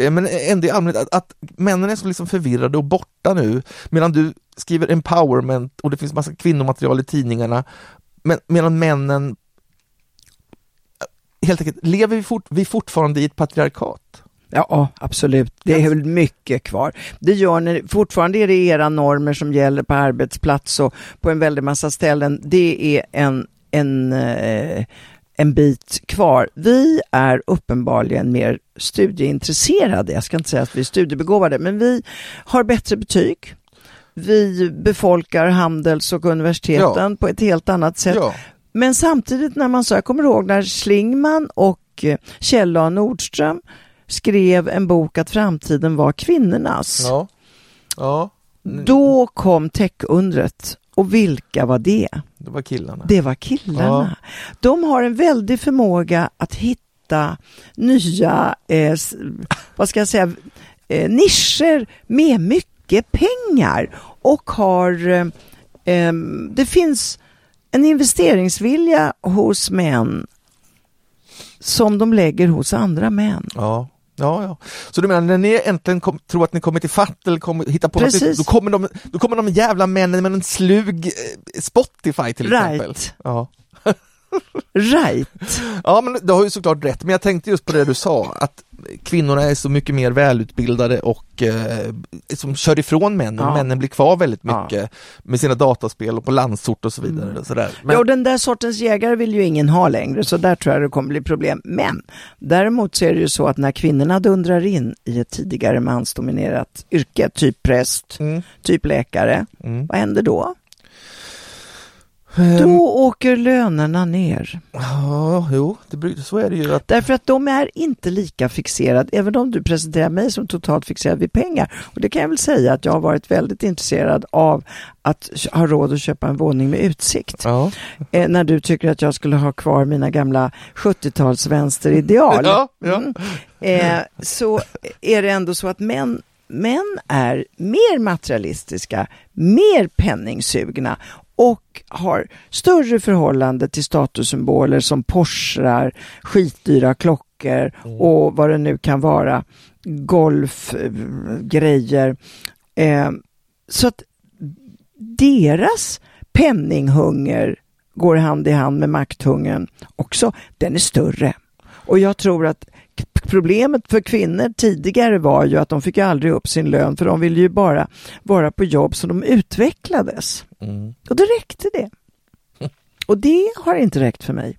Eh, Men ändå i allmänhet att, att männen är så liksom förvirrade och borta nu, medan du skriver empowerment och det finns massa kvinnomaterial i tidningarna, men, medan männen helt enkelt, lever vi, fort, vi fortfarande i ett patriarkat? Ja, absolut. Det är väl mycket kvar. Det gör ni, fortfarande är det era normer som gäller på arbetsplats och på en väldig massa ställen. Det är en, en, eh, en bit kvar. Vi är uppenbarligen mer studieintresserade. Jag ska inte säga att vi är studiebegåvade, men vi har bättre betyg. Vi befolkar Handels och universiteten på ett helt annat sätt. Ja. Men samtidigt när man så, jag kommer ihåg när Schlingman och eh, Kjell A Nordström skrev en bok att framtiden var kvinnornas. Ja. ja. Då kom techundret. Och vilka var det? Det var killarna. Det var killarna. De har en väldig förmåga att hitta nya, eh, vad ska jag säga, eh, nischer med mycket pengar och har, eh, em, det finns en investeringsvilja hos män som de lägger hos andra män. Ja. Ja, ja. Så du menar när ni äntligen kom, tror att ni kommit till fatt eller kommer, hittar på något Precis. nytt, då kommer, de, då kommer de jävla männen med en slug eh, Spotify till exempel. Right. Ja. Right. ja, men du har ju såklart rätt, men jag tänkte just på det du sa, att kvinnorna är så mycket mer välutbildade och eh, som kör ifrån männen. Ja. Männen blir kvar väldigt Ja. mycket med sina dataspel och på landsort och så vidare. Och sådär. Men, Ja, och den där sortens jägare vill ju ingen ha längre, så där tror jag det kommer bli problem. Men däremot så är det ju så att när kvinnorna dundrar in i ett tidigare mansdominerat yrke, typ präst, mm, typ läkare, mm. vad händer då? Ehm, Då åker lönerna ner. Ja, jo, det, så är det ju. Att, Därför att de är inte lika fixerade, även om du presenterar mig som totalt fixerad vid pengar. Och det kan jag väl säga att jag har varit väldigt intresserad av att ha råd att köpa en våning med utsikt. ja. Eh, när du tycker att jag skulle ha kvar mina gamla 70-tals vänsterideal. Ja, ja. Mm. Eh, så är det ändå så att män, män är mer materialistiska, mer penningsugna och har större förhållande till statussymboler som Porschar, skitdyra klockor och vad det nu kan vara, golfgrejer. Eh, så att deras penninghunger går hand i hand med makthungern också. Den är större. Och jag tror att problemet för kvinnor tidigare var ju att de fick aldrig upp sin lön för de ville ju bara vara på jobb så de utvecklades. Mm. Och det räckte det. Och det har inte räckt för mig.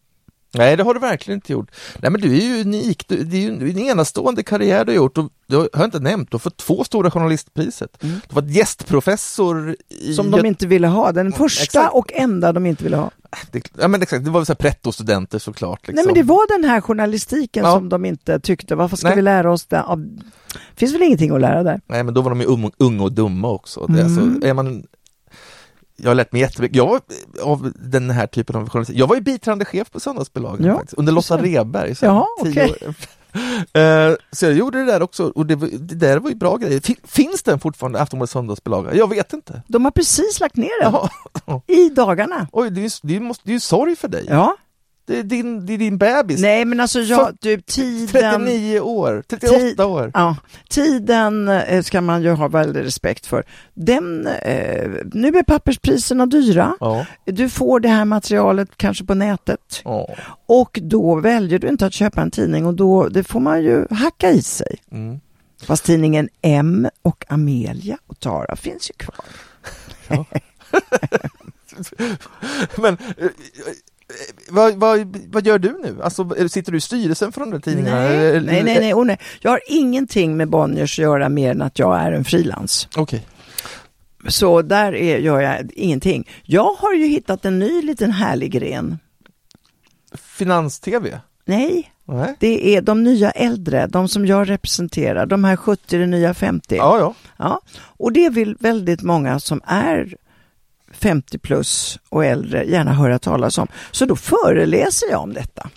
Nej, det har du verkligen inte gjort. Nej, men du är ju unik. Du, det är ju en enastående karriär du har gjort och du har jag inte nämnt, du har fått två stora journalistpriset. Mm. Du har varit gästprofessor i Som de inte ville ha. Den första exakt. och enda de inte ville ha. Det, ja, men exakt, det var så pretto-studenter såklart. Liksom. Nej men det var den här journalistiken Ja. som de inte tyckte, varför ska Nej. vi lära oss det? av- finns väl ingenting att lära där? Nej, men då var de ju um, unga och dumma också. Det, är Mm. alltså, är man, jag har lärt mig jättemycket. Jag var av den här typen av journalistik. Jag var ju biträdande chef på Söndagsbilagan Ja, faktiskt, under Lotta. Reberg. Så, Jaha, år. Eh, så jag gjorde det där också och det, det där var ju bra grejer. Fin- Finns den fortfarande, Aftonbladets söndagsbilaga? Jag vet inte. De har precis lagt ner den. I dagarna. Oj, det är ju det är, ju- måste- det är ju sorg för dig. Ja. Det, är din, det är din bebis. Nej men alltså jag, du, tiden... 39 år, 38 Tid- år. Ja, tiden eh, ska man ju ha väldigt respekt för. Den, eh, nu är papperspriserna dyra. Ja. Du får det här materialet kanske på nätet Ja. och då väljer du inte att köpa en tidning och då det får man ju hacka i sig. Mm. Fast tidningen M och Amelia och Tara finns ju kvar. Men eh, eh, vad, vad, vad gör du nu? Alltså, är- sitter du i styrelsen för de där tidningarna? Nej, nej, nej, nej, oh, nej. Jag har ingenting med Bonniers att göra mer än att jag är en frilans. Okej. Så där är, gör jag ingenting. Jag har ju hittat en ny liten härlig gren. Finans-TV? Nej, Nej. det är de nya äldre, de som jag representerar, de här 70, det nya 50. Ja, ja. Ja, och det vill väldigt många som är 50 plus och äldre gärna höra talas om. Så då föreläser jag om detta.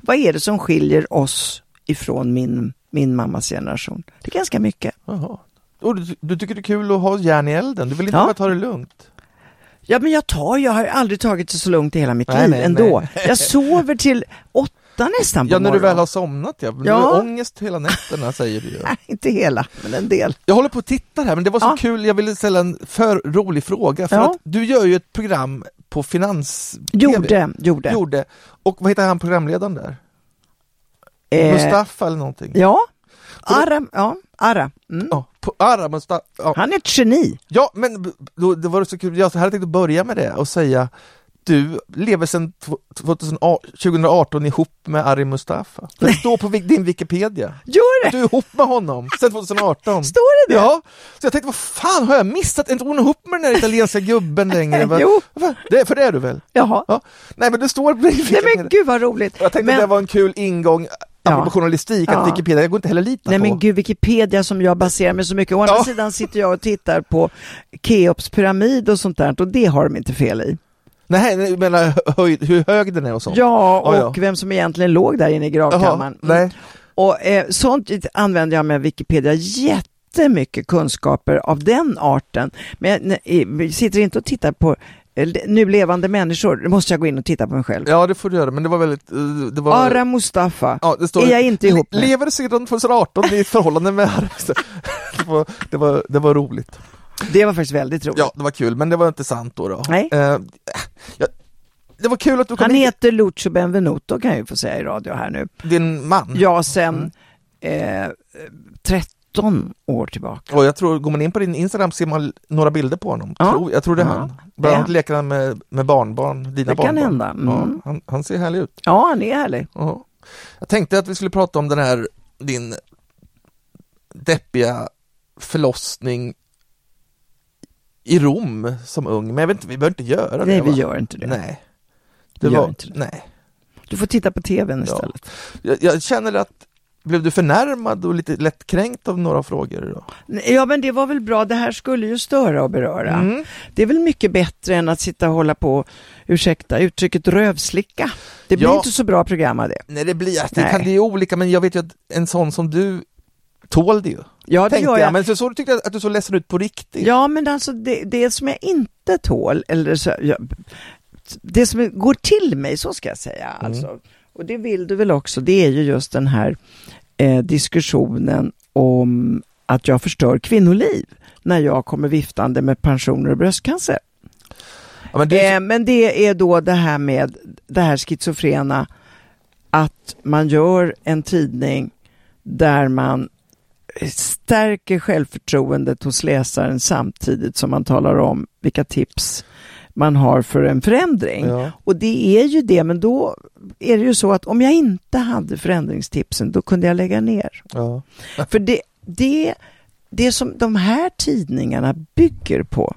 Vad är det som skiljer oss ifrån min, min mammas generation? Det är ganska mycket. Jaha. Och du, du tycker det är kul att ha järn i elden? Du vill inte Ja. bara ta det lugnt? Ja, men jag tar, jag har aldrig tagit det så lugnt i hela mitt Nej, liv nej, ändå. nej. Jag sover till åtta nästan på Ja, när du morgonen. väl har somnat ja. Men Ja. Du har ångest hela nätterna säger du ju. Nej, inte hela, men en del. Jag håller på att titta här, men det var så Ja. kul, jag ville ställa en för rolig fråga. För Ja. att du gör ju ett program på finans Gjorde, gjorde. Gjorde. Och vad heter han programledaren där? Eh, Mustafa eller någonting? Ja, Ara, ja, Ara. Mm. Ja, på Ara Mustafa. Ja. Han är ett geni. ja, men då, det var så kul. Jag hade tänkt att börja med det och säga du lever sedan tw- 2018 2018 ihop med Ari Mustafa. Det står på din Wikipedia. Gör Att det? du är ihop med honom sedan 2018. Står det det? Ja, så jag tänkte vad fan har jag missat? Är inte hon ihop med den där italienska gubben längre? Va? Jo. Det, för det är du väl? Jaha. Ja. Nej men det står på din Nej Wikipedia. men gud vad roligt. Jag tänkte men, det var en kul ingång, apropå journalistik, Ja. att Wikipedia, jag går inte heller lita Nej på. men gud, Wikipedia som jag baserar mig så mycket. Å andra Ja. sidan sitter jag och tittar på Keops pyramid och sånt där och det har de inte fel i. Nej, jag menar höjd, hur hög den är och sånt. Ja, och Ja, ja. vem som egentligen låg där inne i gravkammaren. Jaha, nej. Och eh, sånt använder jag med Wikipedia jättemycket kunskaper av den arten. Men jag jag sitter inte och tittar på eh, nu levande människor, det måste jag gå in och titta på mig själv. Ja det får du göra, men det var väldigt... eh, Det var, Ara Mustafa ja, det står, är jag inte ihop med. Lever sedan 2018 i förhållande med det, var, det, var, det var roligt. Det var faktiskt väldigt roligt. Ja, det var kul, men det var inte sant då. då. Nej. Eh, ja, det var kul att du kom Han hit, heter Lucio Benvenuto kan jag ju få säga i radio här nu. din man. Ja, sen Mm. eh, 13 år tillbaka. Och jag tror, går man in på din Instagram ser man några bilder på honom. Ja. Tror, jag tror det är Ja. han. Bland annat leker han med, med barnbarn, dina Det kan barnbarn. hända. Mm. Ja, han, han ser härlig ut. Ja, han är härlig. Ja. Jag tänkte att vi skulle prata om den här, din deppiga förlossning i Rom som ung, men jag vet inte, vi behöver inte göra det Nej, vi va? gör inte det. Nej. Vi Det gör var, inte det. nej. Du får titta på tvn Ja. istället. Jag, jag känner att, blev du förnärmad och lite lätt kränkt av några frågor? Då? Ja, men det var väl bra. Det här skulle ju störa och beröra. Mm. Det är väl mycket bättre än att sitta och hålla på, ursäkta uttrycket rövslicka. Det blir Ja. inte så bra program av det. Nej det blir, det kan det är olika men jag vet ju att en sån som du tål det ju. Ja, det gör jag. jag. men så, så du tyckte att du så ledsen ut på riktigt. Ja, men alltså det, det som jag inte tål, eller så, ja, det som går till mig, så ska jag säga, Mm. alltså, och det vill du väl också, det är ju just den här eh, diskussionen om att jag förstör kvinnoliv när jag kommer viftande med pensioner och bröstcancer. Ja, men det, Eh, men det är då det här med det här schizofrena att man gör en tidning där man stärker självförtroendet hos läsaren samtidigt som man talar om vilka tips man har för en förändring. ja. Och det är ju det, men då är det ju så att om jag inte hade förändringstipsen, då kunde jag lägga ner. Ja. För det, det, det som de här tidningarna bygger på,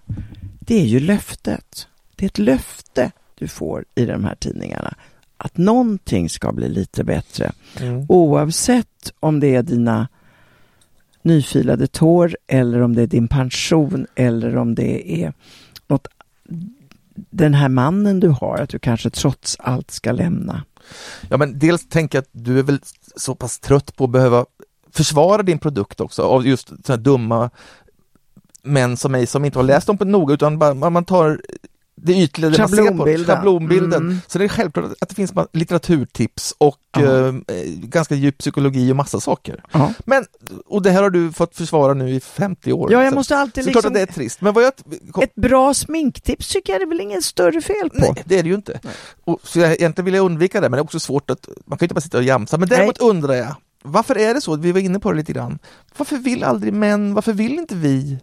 det är ju löftet. Det är ett löfte du får i de här tidningarna. Att någonting ska bli lite bättre. Mm. Oavsett om det är dina nyfilade tår eller om det är din pension eller om det är något, den här mannen du har, att du kanske trots allt ska lämna. ja men dels tänker jag att du är väl så pass trött på att behöva försvara din produkt också av just sådana här dumma män som mig som inte har läst dem på noga utan bara, man tar det ytliga, det man ser på, Schablonbilden. Mm. Så det är självklart att det finns litteraturtips och eh, ganska djup psykologi och massa saker. Ja, Men, och det här har du fått försvara nu i 50 år. ja jag Så- måste alltid så klart liksom... att det är trist. Men vad jag... Kom, Ett bra sminktips tycker jag det är väl inget större fel på. nej, det är det ju inte. Nej. Och, så jag, egentligen vill jag undvika det, men det är också svårt att... Man kan ju inte bara sitta och jamsa. Men däremot undrar jag, varför är det så? Vi var inne på det lite grann. Varför vill aldrig män, varför vill inte vi?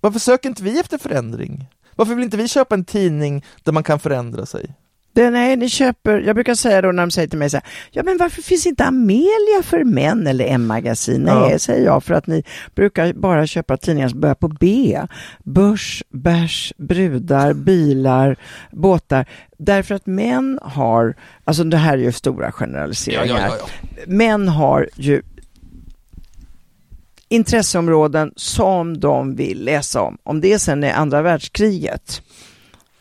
Varför söker inte vi efter förändring? Varför vill inte vi köpa en tidning där man kan förändra sig? Det, nej, ni köper, jag brukar säga då när de säger till mig så här, ja men varför finns inte Amelia för män eller M-magasin? Nej, Ja. säger jag, för att ni brukar bara köpa tidningar som börjar på B. Börs, bärs, brudar, bilar, båtar. Därför att män har, alltså det här är ju stora generaliseringar, män har ju intresseområden som de vill läsa om. Om det sen är andra världskriget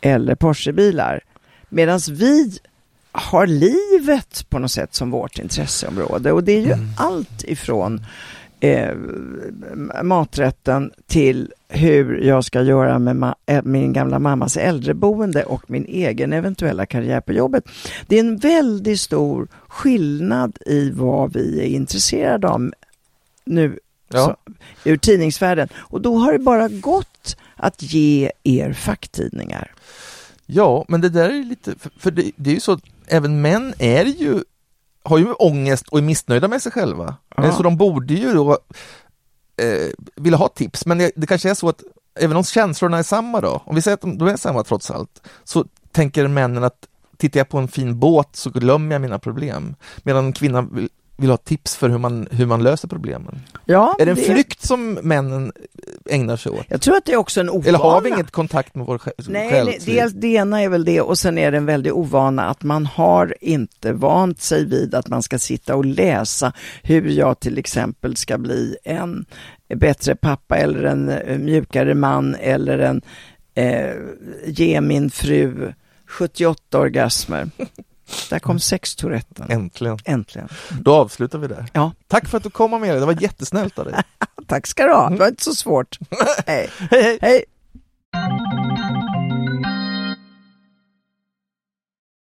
eller Porschebilar. Medan vi har livet på något sätt som vårt intresseområde och det är ju Mm. allt ifrån eh, maträtten till hur jag ska göra med eh, min gamla mammas äldreboende och min egen eventuella karriär på jobbet. Det är en väldigt stor skillnad i vad vi är intresserade av nu Ja. så, ur tidningsvärlden. Och då har det bara gått att ge er facktidningar. Ja, men det där är lite, för, för det, det är ju så att även män är ju, har ju ångest och är missnöjda med sig själva. Ja. Eh, Så de borde ju då eh, vilja ha tips, men det, det kanske är så att även om känslorna är samma då, om vi säger att de, de är samma trots allt, så tänker männen att tittar jag på en fin båt så glömmer jag mina problem. Medan en kvinna vill, vill ha tips för hur man, hur man löser problemen. Ja, Är det en flykt som männen ägnar sig åt? Jag tror att det är också en ovana. Eller har vi inget kontakt med vår själ? Nej, själ- nej det, det ena är väl det och sen är det en väldig ovana att man har inte vant sig vid att man ska sitta och läsa hur jag till exempel ska bli en bättre pappa eller en eh, mjukare man eller en eh, ge min fru 78 orgasmer. Där kom sextouretten. Äntligen. Äntligen. Då avslutar vi där. Ja. Tack för att du kom med det, det var jättesnällt av dig. Tack ska du ha, det var inte så svårt. Hej. Hej hej! Hej.